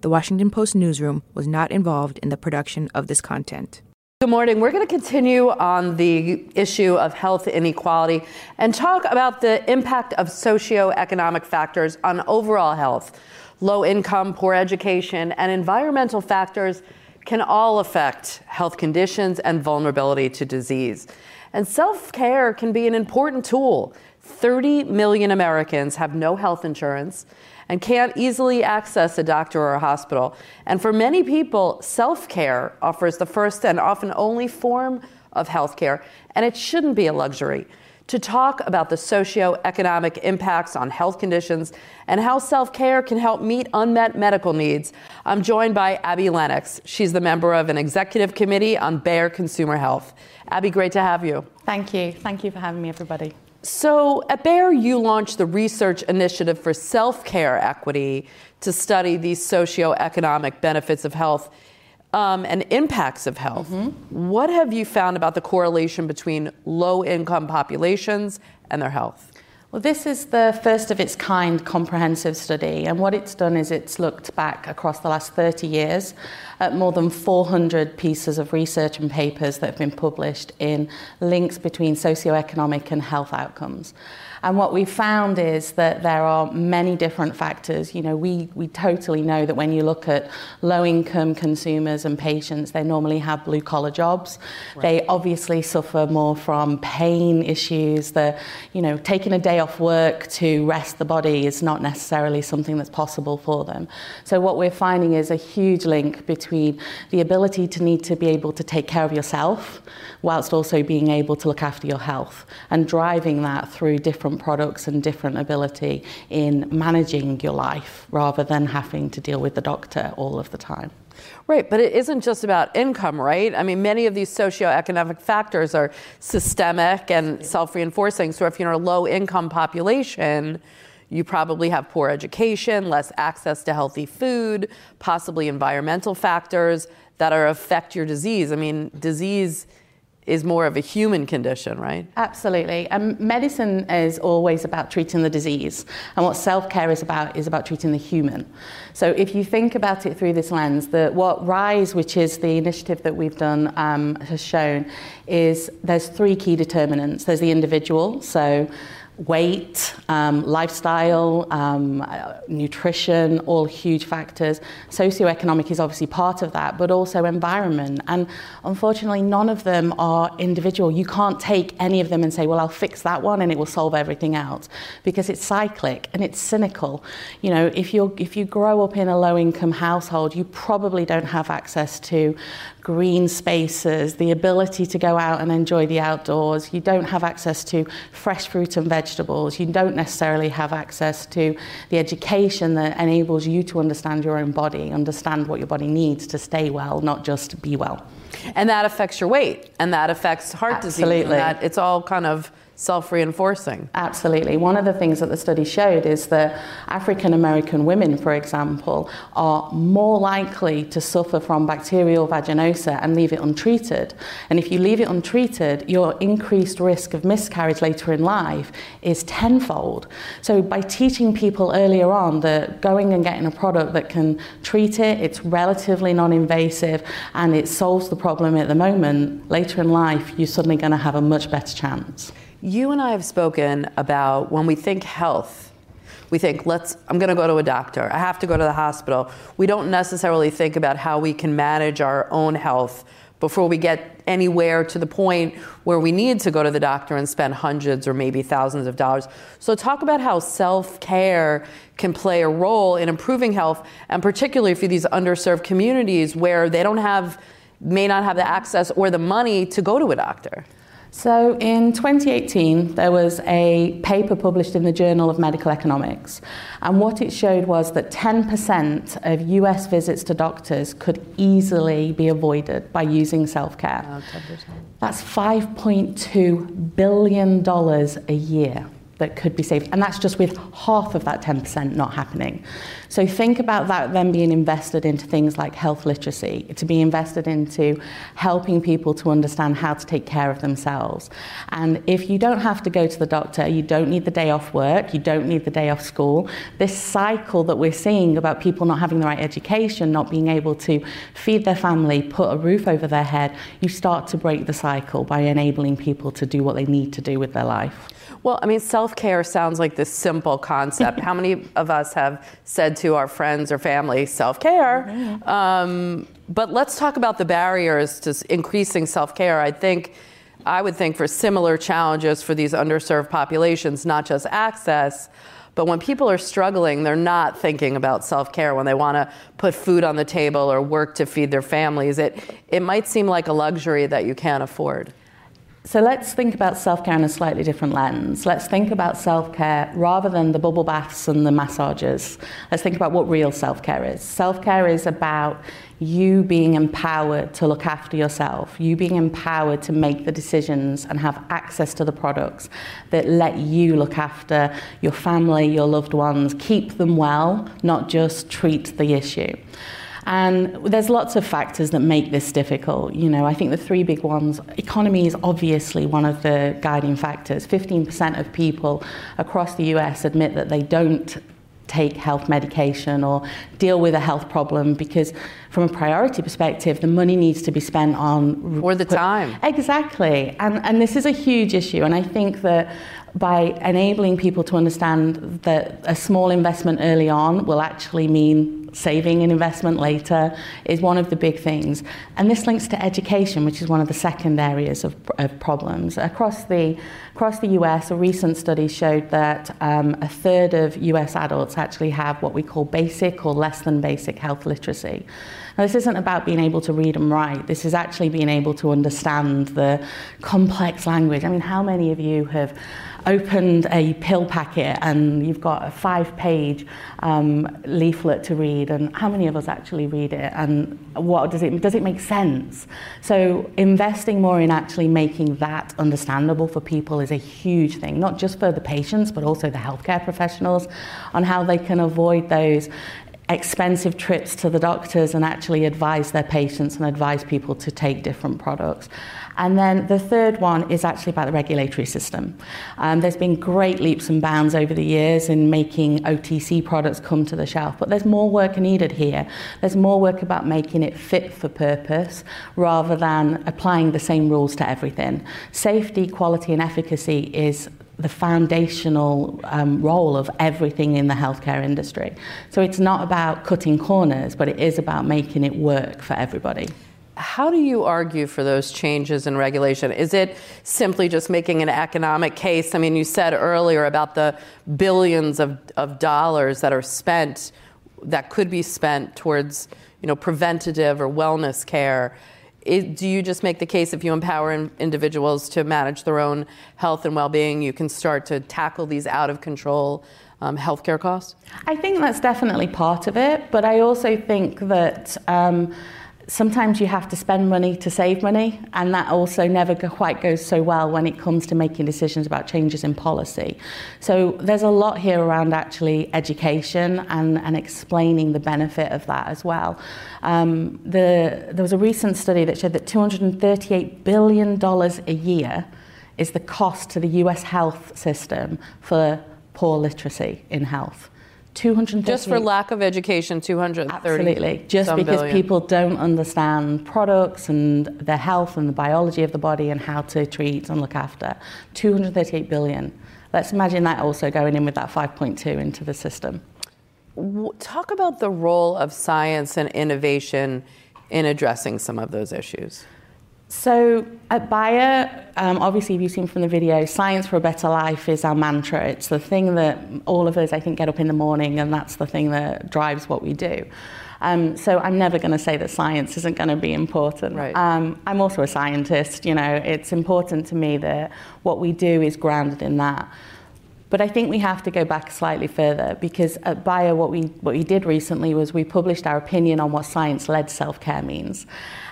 The Washington Post newsroom was not involved in the production of this content. Good morning. We're going to continue on the issue of health inequality and talk about the impact of socioeconomic factors on overall health. Low income, poor education, and environmental factors can all affect health conditions and vulnerability to disease. And self care can be an important tool 30 million Americans have no health insurance and can't easily access a doctor or a hospital. And for many people, self care offers the first and often only form of health care, and it shouldn't be a luxury. To talk about the socioeconomic impacts on health conditions and how self care can help meet unmet medical needs, I'm joined by Abby Lennox. She's the member of an executive committee on Bayer Consumer Health. Abby, great to have you. Thank you. Thank you for having me, everybody. So at Bayer, you launched the Research Initiative for Self Care Equity to study these socioeconomic benefits of health um, and impacts of health. Mm-hmm. What have you found about the correlation between low income populations and their health? Well, this is the first of its kind comprehensive study, and what it's done is it's looked back across the last 30 years at more than 400 pieces of research and papers that have been published in links between socioeconomic and health outcomes. And what we found is that there are many different factors. You know, we, we totally know that when you look at low income consumers and patients, they normally have blue collar jobs. Right. They obviously suffer more from pain issues. The, you know, taking a day off work to rest the body is not necessarily something that's possible for them. So what we're finding is a huge link between the ability to need to be able to take care of yourself whilst also being able to look after your health and driving that through different products and different ability in managing your life rather than having to deal with the doctor all of the time. Right, but it isn't just about income, right? I mean, many of these socioeconomic factors are systemic and self reinforcing. So if you're a low income population, you probably have poor education, less access to healthy food, possibly environmental factors that are affect your disease. I mean, disease is more of a human condition, right? Absolutely. And medicine is always about treating the disease. And what self care is about is about treating the human. So if you think about it through this lens, the, what RISE, which is the initiative that we've done, um, has shown is there's three key determinants. There's the individual, so weight, um, lifestyle, um, nutrition, all huge factors. Socioeconomic is obviously part of that, but also environment. And unfortunately, none of them are individual. You can't take any of them and say, well, I'll fix that one and it will solve everything else because it's cyclic and it's cynical. You know, if, you if you grow up in a low income household, you probably don't have access to green spaces, the ability to go out and enjoy the outdoors. You don't have access to fresh fruit and vegetables. You don't necessarily have access to the education that enables you to understand your own body, understand what your body needs to stay well, not just be well. And that affects your weight, and that affects heart Absolutely. disease. That it's all kind of self reinforcing. Absolutely. One of the things that the study showed is that African American women, for example, are more likely to suffer from bacterial vaginosis and leave it untreated. And if you leave it untreated, your increased risk of miscarriage later in life is tenfold. So by teaching people earlier on that going and getting a product that can treat it, it's relatively non invasive, and it solves the problem at the moment, later in life, you're suddenly going to have a much better chance. You and I have spoken about when we think health, we think, let's, I'm going to go to a doctor. I have to go to the hospital. We don't necessarily think about how we can manage our own health before we get anywhere to the point where we need to go to the doctor and spend hundreds or maybe thousands of dollars. So, talk about how self care can play a role in improving health, and particularly for these underserved communities where they don't have, may not have the access or the money to go to a doctor. So in 2018, there was a paper published in the Journal of Medical Economics. And what it showed was that 10% of US visits to doctors could easily be avoided by using self care. Oh, That's $5.2 billion a year that could be saved. And that's just with half of that 10% not happening. So think about that then being invested into things like health literacy, to be invested into helping people to understand how to take care of themselves. And if you don't have to go to the doctor, you don't need the day off work, you don't need the day off school, this cycle that we're seeing about people not having the right education, not being able to feed their family, put a roof over their head, you start to break the cycle by enabling people to do what they need to do with their life. Well, I mean, self care sounds like this simple concept. How many of us have said to our friends or family, self care? Mm-hmm. Um, but let's talk about the barriers to increasing self care. I think. I would think for similar challenges for these underserved populations, not just access, but when people are struggling, they're not thinking about self care. When they want to put food on the table or work to feed their families, it, it might seem like a luxury that you can't afford. So let's think about self care in a slightly different lens. Let's think about self care rather than the bubble baths and the massages. Let's think about what real self care is. Self care is about you being empowered to look after yourself, you being empowered to make the decisions and have access to the products that let you look after your family, your loved ones, keep them well, not just treat the issue. And there's lots of factors that make this difficult. You know, I think the three big ones economy is obviously one of the guiding factors. 15% of people across the US admit that they don't take health medication or deal with a health problem because from a priority perspective the money needs to be spent on or the time exactly and and this is a huge issue and i think that by enabling people to understand that a small investment early on will actually mean saving an investment later is one of the big things. And this links to education, which is one of the second areas of, of problems. Across the, across the US, a recent study showed that um, a third of US adults actually have what we call basic or less than basic health literacy. Now, this isn't about being able to read and write. This is actually being able to understand the complex language. I mean, how many of you have opened a pill packet and you've got a five page um, leaflet to read and how many of us actually read it and what does it does it make sense so investing more in actually making that understandable for people is a huge thing not just for the patients but also the healthcare professionals on how they can avoid those expensive trips to the doctors and actually advise their patients and advise people to take different products. And then the third one is actually about the regulatory system. Um, there's been great leaps and bounds over the years in making OTC products come to the shelf, but there's more work needed here. There's more work about making it fit for purpose rather than applying the same rules to everything. Safety, quality, and efficacy is the foundational um, role of everything in the healthcare industry. So it's not about cutting corners, but it is about making it work for everybody. How do you argue for those changes in regulation? Is it simply just making an economic case? I mean, you said earlier about the billions of, of dollars that are spent, that could be spent towards you know, preventative or wellness care do you just make the case if you empower in, individuals to manage their own health and well-being, you can start to tackle these out of control um, healthcare costs? I think that's definitely part of it, but I also think that. Um, sometimes you have to spend money to save money, and that also never quite goes so well when it comes to making decisions about changes in policy. So there's a lot here around actually education and, and explaining the benefit of that as well. Um, the, there was a recent study that showed that $238 billion a year is the cost to the US health system for poor literacy in health. 230 just for lack of education 230 absolutely. just because billion. people don't understand products and their health and the biology of the body and how to treat and look after. 238 billion. Let's imagine that also going in with that 5.2 into the system. Talk about the role of science and innovation in addressing some of those issues so at Bayer, um, obviously, if you've seen from the video, science for a better life is our mantra. It's the thing that all of us, I think, get up in the morning, and that's the thing that drives what we do. Um, so I'm never going to say that science isn't going to be important. Right. Um, I'm also a scientist. You know, it's important to me that what we do is grounded in that. But I think we have to go back slightly further because at Bayer, what we, what we did recently was we published our opinion on what science led self care means.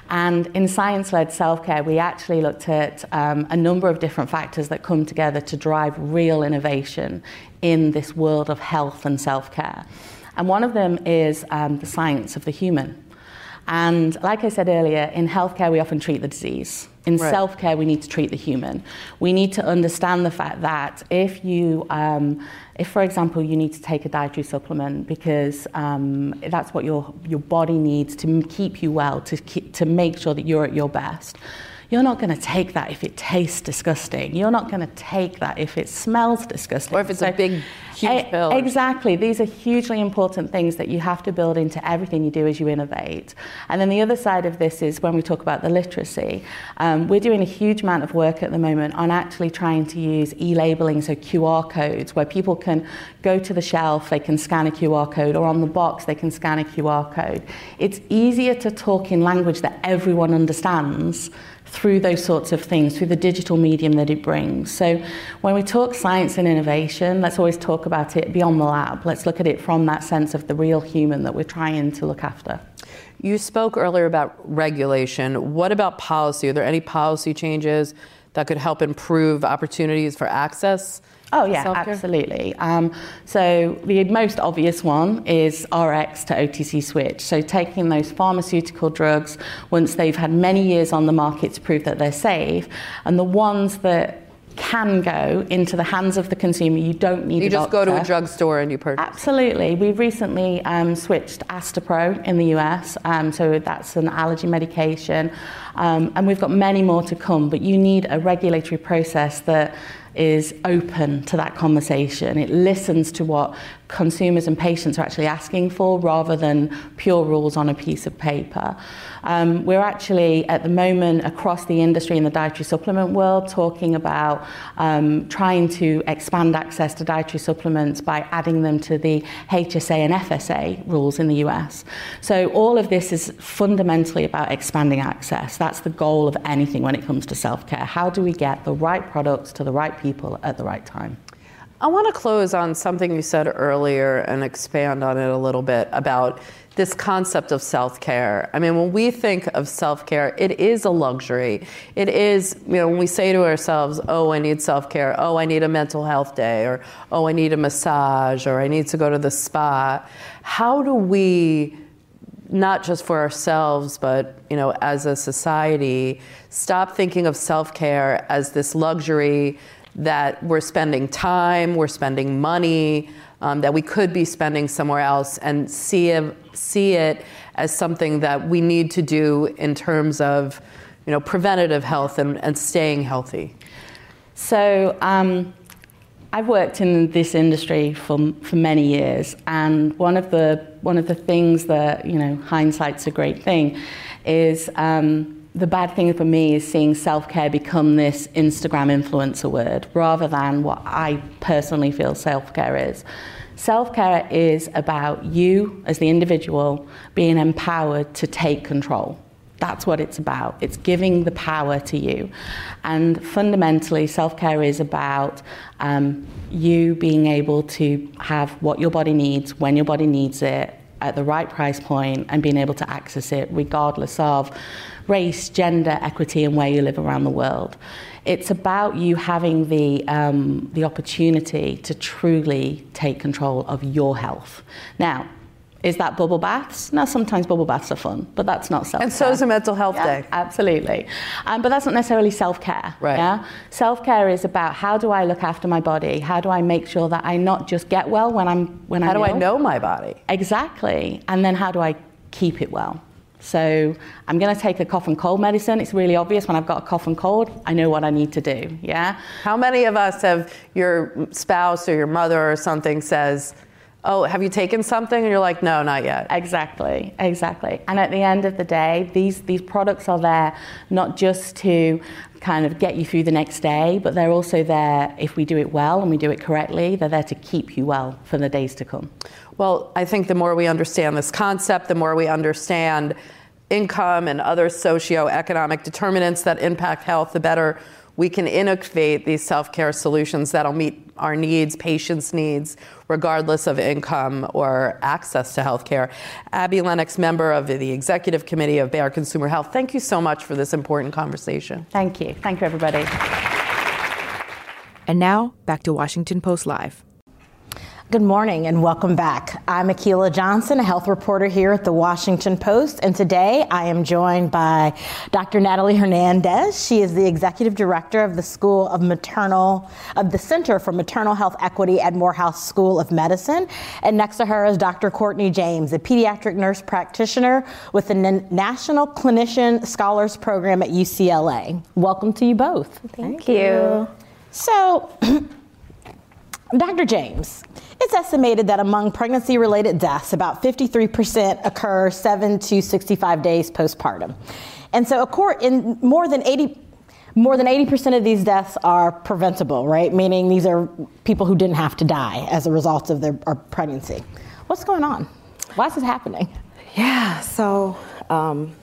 And in science led self care, we actually looked at um, a number of different factors that come together to drive real innovation in this world of health and self care. And one of them is um, the science of the human. And like I said earlier, in healthcare, we often treat the disease. In right. self care, we need to treat the human. We need to understand the fact that if you, um, if for example, you need to take a dietary supplement because um, that's what your, your body needs to keep you well, to, keep, to make sure that you're at your best you're not going to take that if it tastes disgusting. You're not going to take that if it smells disgusting. Or if it's so, a big, huge pill. Exactly. These are hugely important things that you have to build into everything you do as you innovate. And then the other side of this is when we talk about the literacy, um, we're doing a huge amount of work at the moment on actually trying to use e-labeling, so QR codes, where people can go to the shelf, they can scan a QR code, or on the box, they can scan a QR code. It's easier to talk in language that everyone understands through those sorts of things, through the digital medium that it brings. So when we talk science and innovation, let's always talk about it beyond the lab. Let's look at it from that sense of the real human that we're trying to look after. You spoke earlier about regulation. What about policy? Are there any policy changes that could help improve opportunities for access Oh, yeah, self-care? absolutely. Um, so, the most obvious one is RX to OTC switch. So, taking those pharmaceutical drugs once they've had many years on the market to prove that they're safe, and the ones that can go into the hands of the consumer. You don't need you just doctor. go to a drugstore and you purchase. Absolutely. We've recently um, switched Astepro in the US, um, so that's an allergy medication, um, and we've got many more to come. But you need a regulatory process that is open to that conversation. It listens to what consumers and patients are actually asking for rather than pure rules on a piece of paper. Um, we're actually, at the moment, across the industry in the dietary supplement world, talking about um, trying to expand access to dietary supplements by adding them to the HSA and FSA rules in the US. So, all of this is fundamentally about expanding access. That's the goal of anything when it comes to self care. How do we get the right products to the right people at the right time? I want to close on something you said earlier and expand on it a little bit about this concept of self care. I mean, when we think of self care, it is a luxury. It is, you know, when we say to ourselves, oh, I need self care, oh, I need a mental health day, or oh, I need a massage, or I need to go to the spa. How do we, not just for ourselves, but, you know, as a society, stop thinking of self care as this luxury? That we're spending time, we're spending money um, that we could be spending somewhere else, and see it, see it as something that we need to do in terms of you know, preventative health and, and staying healthy? So, um, I've worked in this industry for, for many years, and one of the one of the things that you know hindsight's a great thing is um, the bad thing for me is seeing self care become this Instagram influencer word rather than what I personally feel self care is. Self care is about you as the individual being empowered to take control. That's what it's about. It's giving the power to you. And fundamentally, self care is about um, you being able to have what your body needs, when your body needs it, at the right price point and being able to access it regardless of race, gender, equity, and where you live around the world. It's about you having the, um, the opportunity to truly take control of your health. Now, is that bubble baths? Now, sometimes bubble baths are fun, but that's not self care. And so is a mental health yeah, day. Absolutely. Um, but that's not necessarily self care. Right. Yeah? Self care is about how do I look after my body? How do I make sure that I not just get well when I'm when how I'm How do I know my body? Exactly. And then how do I keep it well? So I'm going to take a cough and cold medicine. It's really obvious when I've got a cough and cold, I know what I need to do. Yeah. How many of us have your spouse or your mother or something says, "Oh, have you taken something?" and you're like, "No, not yet." Exactly, exactly. And at the end of the day, these these products are there not just to kind of get you through the next day, but they're also there if we do it well and we do it correctly. They're there to keep you well for the days to come. Well, I think the more we understand this concept, the more we understand income and other socioeconomic determinants that impact health, the better we can innovate these self care solutions that'll meet our needs, patients' needs, regardless of income or access to health care. Abby Lennox, member of the executive committee of Bayer Consumer Health, thank you so much for this important conversation. Thank you. Thank you, everybody. And now, back to Washington Post Live. Good morning and welcome back. I'm Akilah Johnson, a health reporter here at the Washington Post, and today I am joined by Dr. Natalie Hernandez. She is the executive director of the School of Maternal of the Center for Maternal Health Equity at Morehouse School of Medicine, and next to her is Dr. Kortney James, a pediatric nurse practitioner with the N- National Clinician Scholars Program at UCLA. Welcome to you both. Thank, you. So, Dr. James, it's estimated that among pregnancy related deaths, about 53% occur 7 to 65 days postpartum. And so, a court in more than 80 more than 80% of these deaths are preventable, right? Meaning these are people who didn't have to die as a result of their pregnancy. What's going on? Why is this happening? Yeah, so. Um,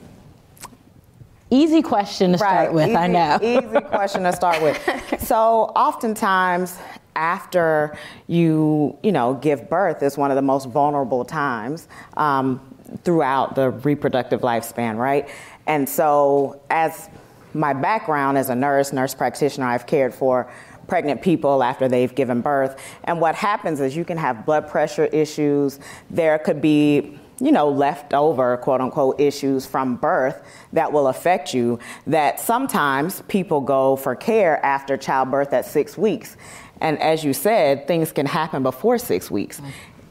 easy question to right, start with, easy, I know. easy question to start with. So, oftentimes, after you, you know, give birth is one of the most vulnerable times um, throughout the reproductive lifespan, right? And so, as my background as a nurse, nurse practitioner, I've cared for pregnant people after they've given birth. And what happens is you can have blood pressure issues. There could be you know, leftover quote unquote issues from birth that will affect you that sometimes people go for care after childbirth at six weeks. And as you said, things can happen before six weeks.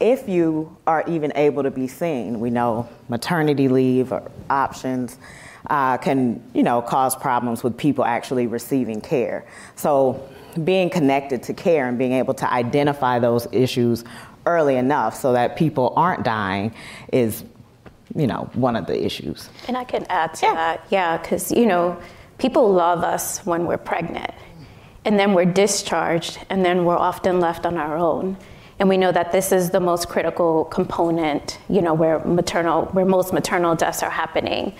If you are even able to be seen, we know maternity leave options uh, can, you know, cause problems with people actually receiving care. So being connected to care and being able to identify those issues early enough so that people aren't dying is, you know, one of the issues. And I can add to yeah. that, yeah, because, you know, people love us when we're pregnant. And then we're discharged, and then we're often left on our own. And we know that this is the most critical component, you know, where maternal, where most maternal deaths are happening.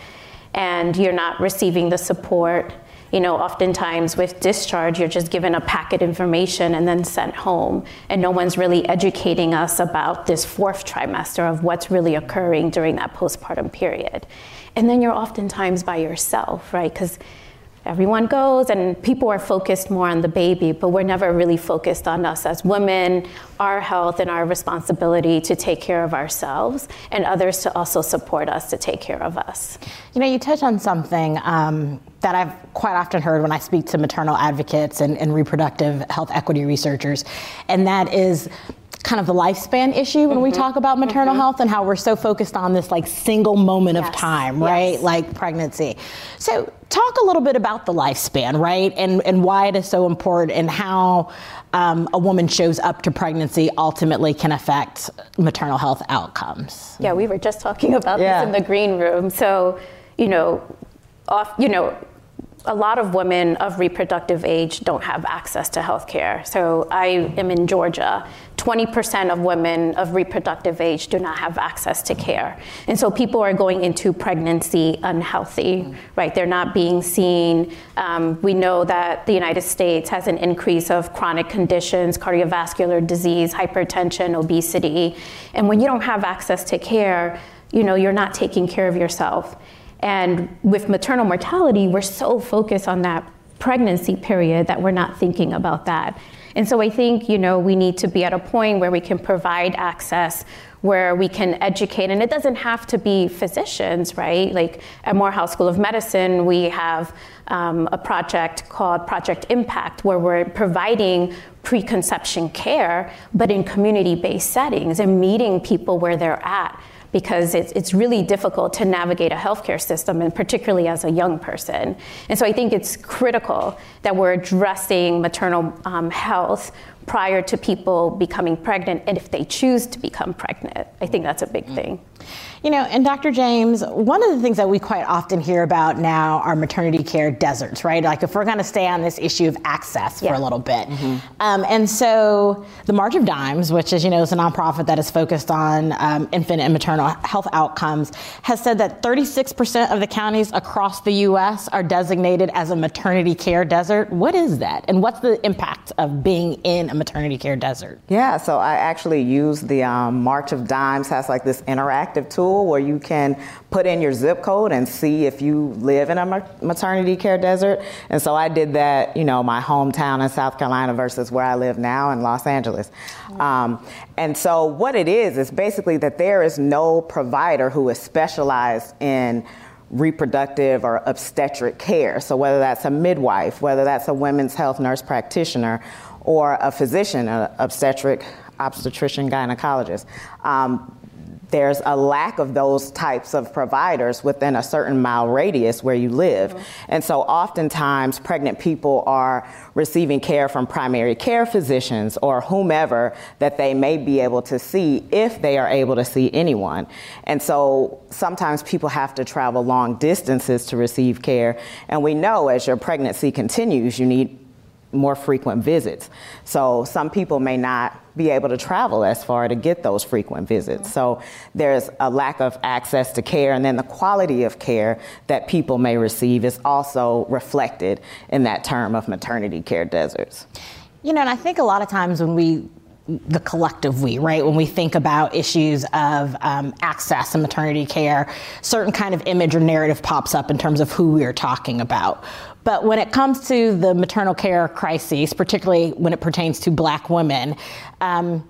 And you're not receiving the support you know, oftentimes with discharge, you're just given a packet of information and then sent home. And no one's really educating us about this fourth trimester of what's really occurring during that postpartum period. And then you're oftentimes by yourself, right? Because everyone goes and people are focused more on the baby, but we're never really focused on us as women, our health, and our responsibility to take care of ourselves and others to also support us to take care of us. You know, you touch on something um, that I've quite often heard when I speak to maternal advocates and, and reproductive health equity researchers, and that is kind of the lifespan issue when mm-hmm. we talk about maternal mm-hmm. health and how we're so focused on this like single moment yes. of time, right? Yes. Like pregnancy. So talk a little bit about the lifespan, right? And and why it is so important and how um, a woman shows up to pregnancy ultimately can affect maternal health outcomes. Yeah, we were just talking about yeah. this in the green room. So, you know, off, you know, a lot of women of reproductive age don't have access to health care. So I am in Georgia. 20% of women of reproductive age do not have access to care. And so people are going into pregnancy unhealthy, right? They're not being seen. Um, we know that the United States has an increase of chronic conditions, cardiovascular disease, hypertension, obesity. And when you don't have access to care, you know, you're not taking care of yourself. And with maternal mortality, we're so focused on that pregnancy period that we're not thinking about that. And so I think, you know, we need to be at a point where we can provide access where we can educate, and it doesn't have to be physicians, right? Like at Morehouse School of Medicine, we have um, a project called Project Impact, where we're providing preconception care, but in community based settings and meeting people where they're at because it's, it's really difficult to navigate a healthcare system, and particularly as a young person. And so I think it's critical that we're addressing maternal um, health prior to people becoming pregnant and if they choose to become pregnant. I think that's a big thing. You know, and Dr. James, one of the things that we quite often hear about now are maternity care deserts, right? Like if we're going to stay on this issue of access for a little bit. Mm-hmm. Um, and so the March of Dimes, which is, you know, is a nonprofit that is focused on um, infant and maternal health outcomes, has said that 36% of the counties across the U.S. are designated as a maternity care desert. What is that? And what's the impact of being in a maternity care desert? Yeah, so I actually use the um, March of Dimes has like this interactive tool where you can put in your zip code and see if you live in a maternity care desert. And so I did that, you know, my hometown in South Carolina versus where I live now in Los Angeles. Um, and so what it is is basically that there is no provider who is specialized in reproductive or obstetric care. So whether that's a midwife, whether that's a women's health nurse practitioner, or a physician, an obstetric obstetrician gynecologist. Um, there's a lack of those types of providers within a certain mile radius where you live. Mm-hmm. And so oftentimes pregnant people are receiving care from primary care physicians or whomever that they may be able to see if they are able to see anyone. And so sometimes people have to travel long distances to receive care. And we know as your pregnancy continues, you need more frequent visits. So some people may not be able to travel as far to get those frequent visits. So there's a lack of access to care, and then the quality of care that people may receive is also reflected in that term of maternity care deserts. You know, and I think a lot of times when we the collective we, right? When we think about issues of um, access and maternity care, certain kind of image or narrative pops up in terms of who we are talking about. But when it comes to the maternal care crises, particularly when it pertains to black women, um,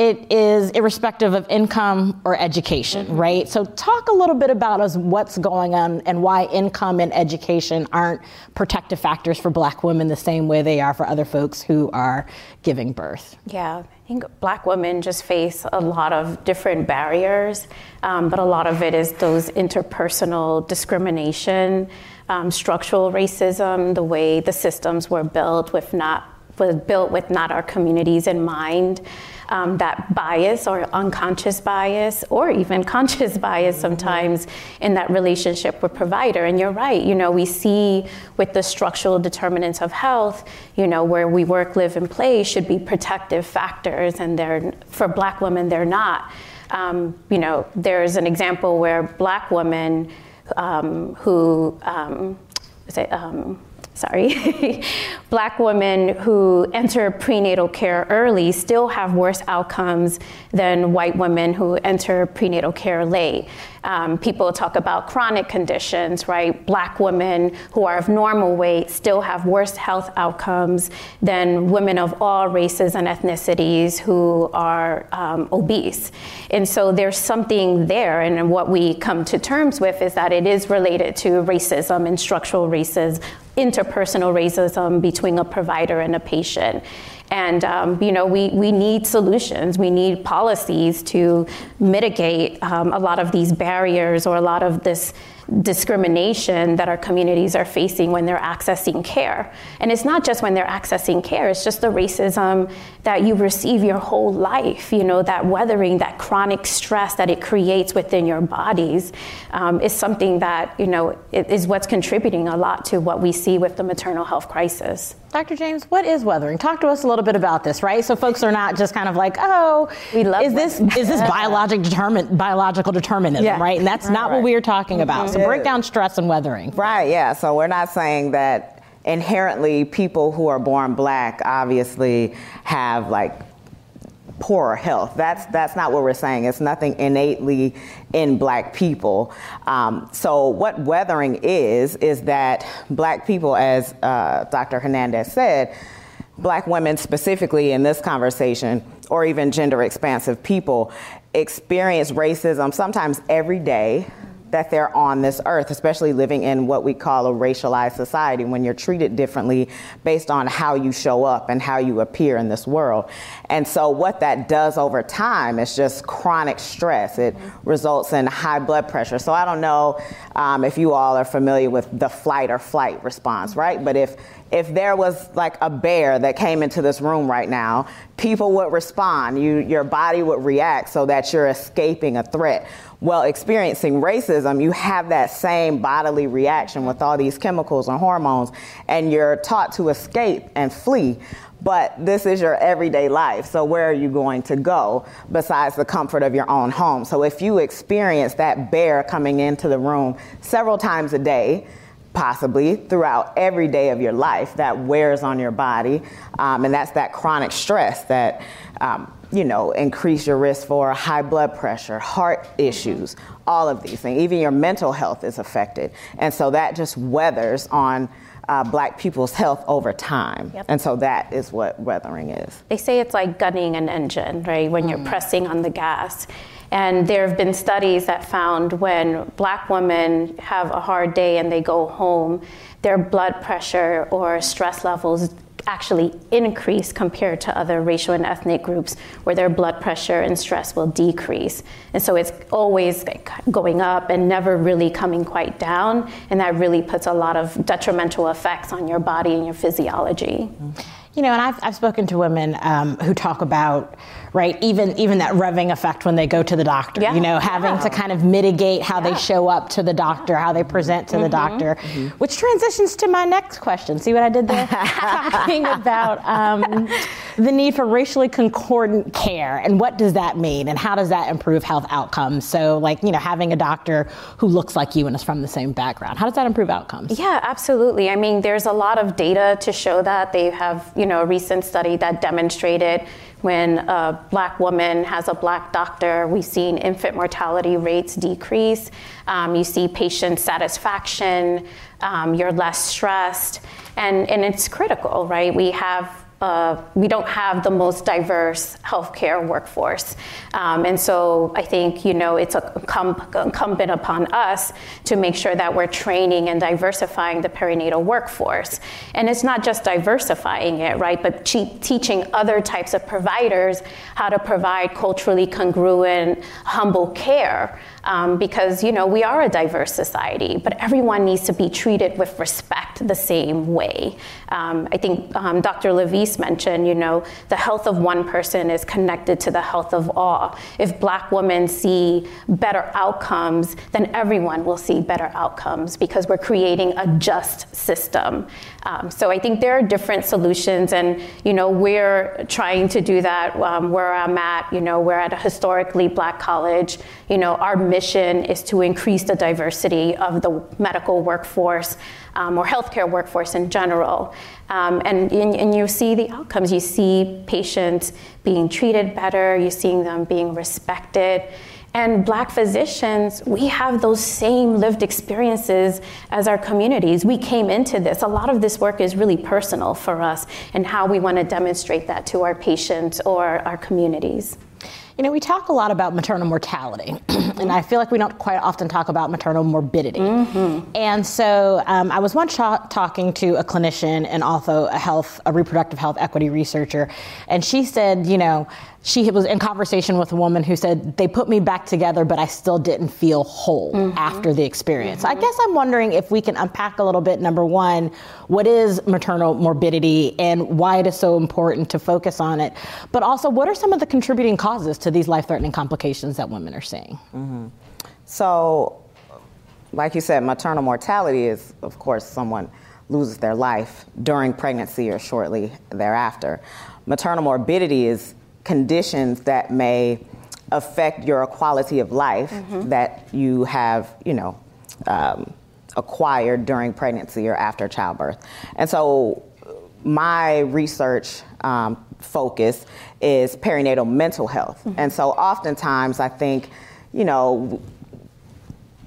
it is irrespective of income or education, mm-hmm. right? So, talk a little bit about us what's going on and why income and education aren't protective factors for black women the same way they are for other folks who are giving birth. Yeah, I think black women just face a lot of different barriers, um, but a lot of it is those interpersonal discrimination um, structural racism, the way the systems were built with not was built with not our communities in mind. Um, that bias or unconscious bias or even conscious bias mm-hmm. sometimes in that relationship with provider and you're right you know we see with the structural determinants of health you know where we work live and play should be protective factors and they're for black women they're not um, you know there's an example where black women um, who um, um, sorry, black women who enter prenatal care early still have worse outcomes than white women who enter prenatal care late. Um, people talk about chronic conditions, right? Black women who are of normal weight still have worse health outcomes than women of all races and ethnicities who are um, obese. And so there's something there, and what we come to terms with is that it is related to racism and structural racism, interpersonal racism between a provider and a patient. And um, you know, we, we need solutions. We need policies to mitigate um, a lot of these barriers or a lot of this discrimination that our communities are facing when they're accessing care. And it's not just when they're accessing care, it's just the racism that you receive your whole life, you know, that weathering, that chronic stress that it creates within your bodies um, is something that, you know, is what's contributing a lot to what we see with the maternal health crisis. Dr. James, what is weathering? Talk to us a little bit about this, right? So folks are not just kind of like, oh, we love is this is this biologic determin- biological determinism, yeah. right? And that's right, not right. what we are talking about. Mm-hmm. So break down stress and weathering. Right, yeah. So we're not saying that inherently people who are born black obviously have like poorer health. That's that's not what we're saying. It's nothing innately in black people. Um, so what weathering is is that black people, as uh, Dr. Hernandez said, black women specifically in this conversation, or even gender expansive people, experience racism sometimes every day that they're on this earth, especially living in what we call a racialized society when you're treated differently based on how you show up and how you appear in this world. And so, what that does over time is just chronic stress. It results in high blood pressure. So, I don't know um, if you all are familiar with the flight or flight response, right? But if if there was like a bear that came into this room right now, people would respond. You, your body would react so that you're escaping a threat. Well, experiencing racism, you have that same bodily reaction with all these chemicals and hormones, and you're taught to escape and flee. But this is your everyday life. So, where are you going to go besides the comfort of your own home? So, if you experience that bear coming into the room several times a day, possibly throughout every day of your life that wears on your body. Um, and that's that chronic stress that, um, you know, increase your risk for high blood pressure, heart issues, all of these things. Even your mental health is affected. And so that just weathers on uh, black people's health over time. Yep. And so that is what weathering is. They say it's like gunning an engine, right? When mm. you're pressing on the gas. And there have been studies that found when black women have a hard day and they go home, their blood pressure or stress levels actually increase compared to other racial and ethnic groups where their blood pressure and stress will decrease. And so it's always going up and never really coming quite down. And that really puts a lot of detrimental effects on your body and your physiology. You know, and I've, I've spoken to women um, who talk about right? Even even that revving effect when they go to the doctor. Yeah. You know, having yeah. to kind of mitigate how yeah. they show up to the doctor, how they present to mm-hmm. the doctor, mm-hmm. which transitions to my next question. See what I did there? Talking about um, the need for racially concordant care and what does that mean and how does that improve health outcomes? So, like you know, having a doctor who looks like you and is from the same background, how does that improve outcomes? Yeah, absolutely. I mean, there's a lot of data to show that. They have you know a recent study that demonstrated when a black woman has a black doctor, we've seen infant mortality rates decrease. Um, you see patient satisfaction, um, you're less stressed, and, and it's critical, right? We have uh, we don't have the most diverse healthcare workforce. Um, and so I think, you know, it's incumbent upon us to make sure that we're training and diversifying the perinatal workforce. And it's not just diversifying it, right, but te- teaching other types of providers how to provide culturally congruent, humble care um, because you know we are a diverse society, but everyone needs to be treated with respect the same way. Um, I think um, Dr. Levine mentioned, you know, the health of one person is connected to the health of all. If Black women see better outcomes, then everyone will see better outcomes because we're creating a just system. Um, so I think there are different solutions, and you know we're trying to do that um, where I'm at. You know, we're at a historically Black college. You know, our mission is to increase the diversity of the medical workforce um, or healthcare workforce in general. Um, and, and you see the outcomes. You see patients being treated better. You're seeing them being respected. And black physicians, we have those same lived experiences as our communities. We came into this. A lot of this work is really personal for us and how we want to demonstrate that to our patients or our communities. You know, we talk a lot about maternal mortality, and I feel like we don't quite often talk about maternal morbidity. Mm-hmm. And so um, I was once talking to a clinician and also a health, a reproductive health equity researcher, and she said, you know, she was in conversation with a woman who said they put me back together but i still didn't feel whole mm-hmm. after the experience mm-hmm. i guess i'm wondering if we can unpack a little bit number one what is maternal morbidity and why it is so important to focus on it but also what are some of the contributing causes to these life-threatening complications that women are seeing mm-hmm. so like you said maternal mortality is of course someone loses their life during pregnancy or shortly thereafter maternal morbidity is conditions that may affect your quality of life mm-hmm. that you have, you know, um, acquired during pregnancy or after childbirth. And so my research um, focus is perinatal mental health. Mm-hmm. And so oftentimes I think, you know,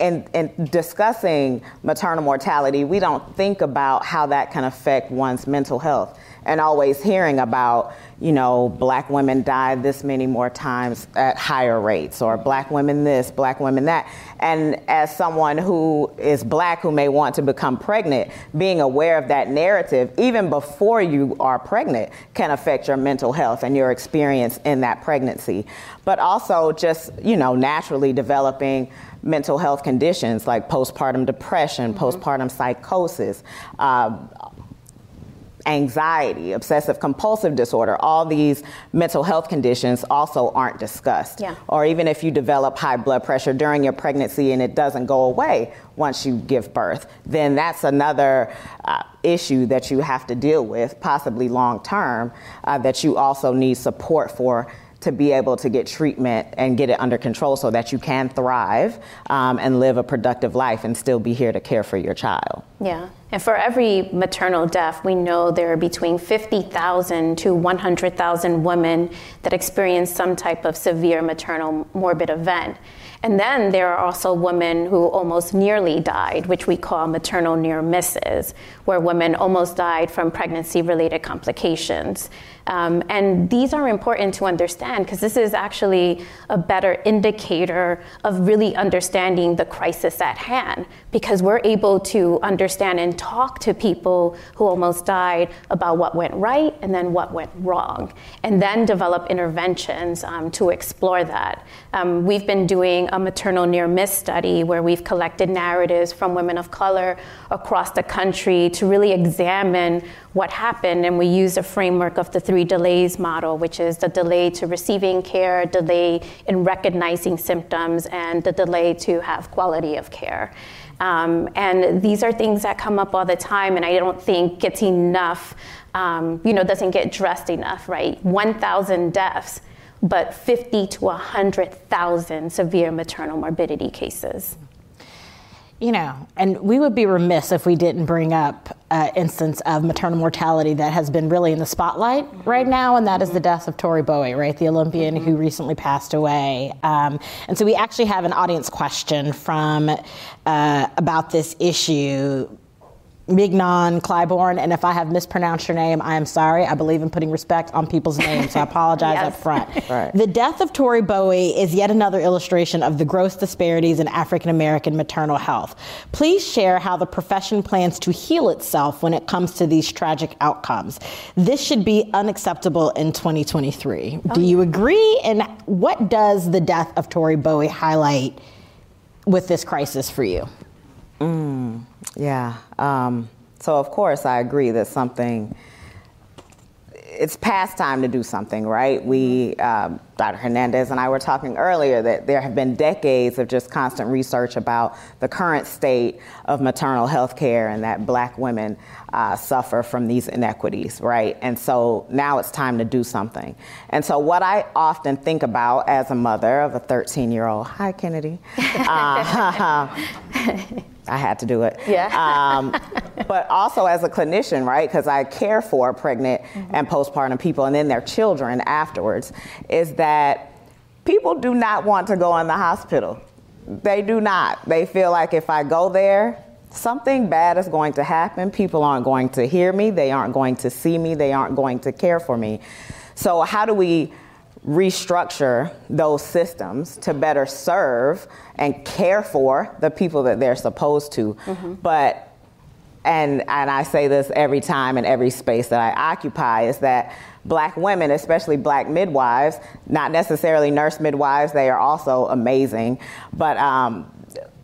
in, in, discussing maternal mortality, we don't think about how that can affect one's mental health and always hearing about, you know, black women die this many more times at higher rates, or black women this, black women that. And as someone who is black who may want to become pregnant, being aware of that narrative, even before you are pregnant, can affect your mental health and your experience in that pregnancy. But also just, you know, naturally developing mental health conditions like postpartum depression, mm-hmm. postpartum psychosis, uh, anxiety, obsessive compulsive disorder, all these mental health conditions also aren't discussed. Yeah. Or even if you develop high blood pressure during your pregnancy and it doesn't go away once you give birth, then that's another uh, issue that you have to deal with, possibly long term, uh, that you also need support for to be able to get treatment and get it under control so that you can thrive um, and live a productive life and still be here to care for your child. Yeah. And for every maternal death, we know there are between 50,000 to 100,000 women that experience some type of severe maternal morbid event. And then there are also women who almost nearly died, which we call maternal near misses, where women almost died from pregnancy related complications. Um, and these are important to understand because this is actually a better indicator of really understanding the crisis at hand because we're able to understand and talk to people who almost died about what went right and then what went wrong, and then develop interventions um, to explore that. Um, we've been doing a maternal near miss study where we've collected narratives from women of color across the country to really examine what happened, and we use a framework of the three delays model, which is the delay to receiving care, delay in recognizing symptoms, and the delay to have quality of care. Um, and these are things that come up all the time, and I don't think gets enough, um, you know, doesn't get addressed enough, right? 1,000 deaths, but 50 to 100,000 severe maternal morbidity cases you know, and we would be remiss if we didn't bring up an instance of maternal mortality that has been really in the spotlight mm-hmm. right now, and that is the death of Tori Bowie, right, the Olympian mm-hmm. who recently passed away. Um, and so we actually have an audience question from uh, about this issue Mignon Clyburn, and if I have mispronounced your name, I am sorry. I believe in putting respect on people's names, so I apologize yes. up front. Right. The death of Tori Bowie is yet another illustration of the gross disparities in African American maternal health. Please share how the profession plans to heal itself when it comes to these tragic outcomes. This should be unacceptable in 2023. Oh. Do you agree? And what does the death of Tori Bowie highlight with this crisis for you? Mm, yeah. Um, so, of course, I agree that something, it's past time to do something, right? We, um, Dr. Hernandez and I were talking earlier that there have been decades of just constant research about the current state of maternal health care and that black women uh, suffer from these inequities, right? And so now it's time to do something. And so, what I often think about as a mother of a 13 year old, hi, Kennedy. Uh, I had to do it. Yeah. Um, but also as a clinician, right? Because I care for pregnant mm-hmm. and postpartum people and then their children afterwards, is that people do not want to go in the hospital. They do not. They feel like if I go there, something bad is going to happen. People aren't going to hear me. They aren't going to see me. They aren't going to care for me. So, how do we restructure those systems to better serve and care for the people that they're supposed to. Mm-hmm. But and, and I say this every time in every space that I occupy, is that black women, especially black midwives, not necessarily nurse midwives, they are also amazing, but um,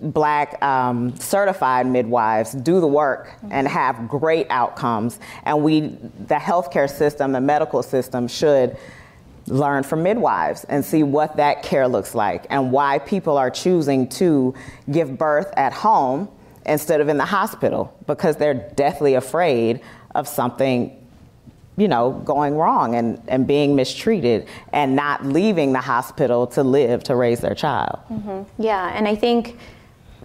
black um, certified midwives do the work and have great outcomes. And we, the healthcare system, the medical system should learn from midwives and see what that care looks like and why people are choosing to give birth at home instead of in the hospital because they're deathly afraid of something you know going wrong and, and being mistreated and not leaving the hospital to live to raise their child mm-hmm. yeah and i think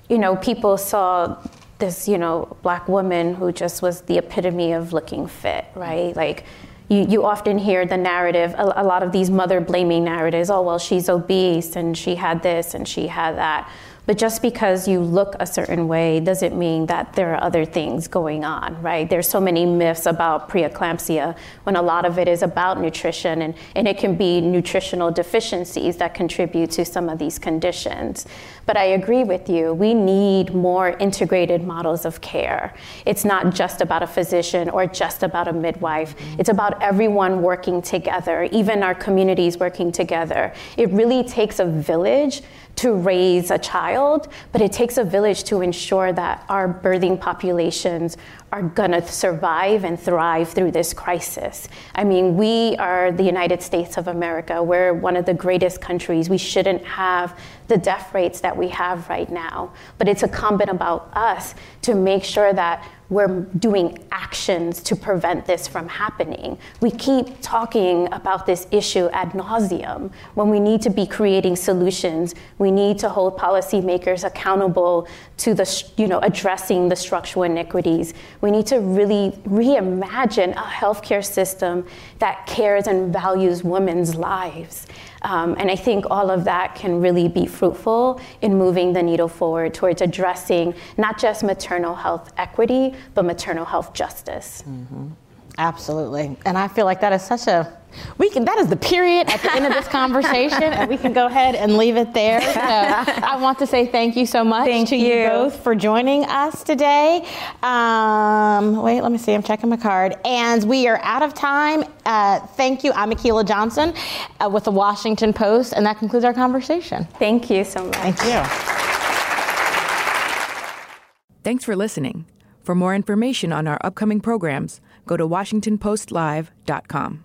you know people saw this you know black woman who just was the epitome of looking fit right like you, you often hear the narrative, a, a lot of these mother blaming narratives oh, well, she's obese and she had this and she had that. But just because you look a certain way doesn't mean that there are other things going on, right? There's so many myths about preeclampsia when a lot of it is about nutrition and, and it can be nutritional deficiencies that contribute to some of these conditions. But I agree with you, we need more integrated models of care. It's not just about a physician or just about a midwife, mm-hmm. it's about everyone working together, even our communities working together. It really takes a village to raise a child, but it takes a village to ensure that our birthing populations are gonna survive and thrive through this crisis. I mean, we are the United States of America. We're one of the greatest countries. We shouldn't have the death rates that we have right now. But it's incumbent about us to make sure that we're doing actions to prevent this from happening. We keep talking about this issue ad nauseum when we need to be creating solutions. We need to hold policymakers accountable to the, you know, addressing the structural iniquities. We need to really reimagine a healthcare system that cares and values women's lives. Um, and I think all of that can really be fruitful in moving the needle forward towards addressing not just maternal health equity, but maternal health justice. Mm-hmm. Absolutely. And I feel like that is such a we can that is the period at the end of this conversation and we can go ahead and leave it there. So i want to say thank you so much thank to you. you. both for joining us today. Um, wait let me see i'm checking my card. And we are out of time. Uh, thank you i'm akilah johnson uh, with the washington post and that concludes our conversation. Thank you so much. Thank you. Thanks for listening. For more information on our upcoming programs go to WashingtonPostLive.com.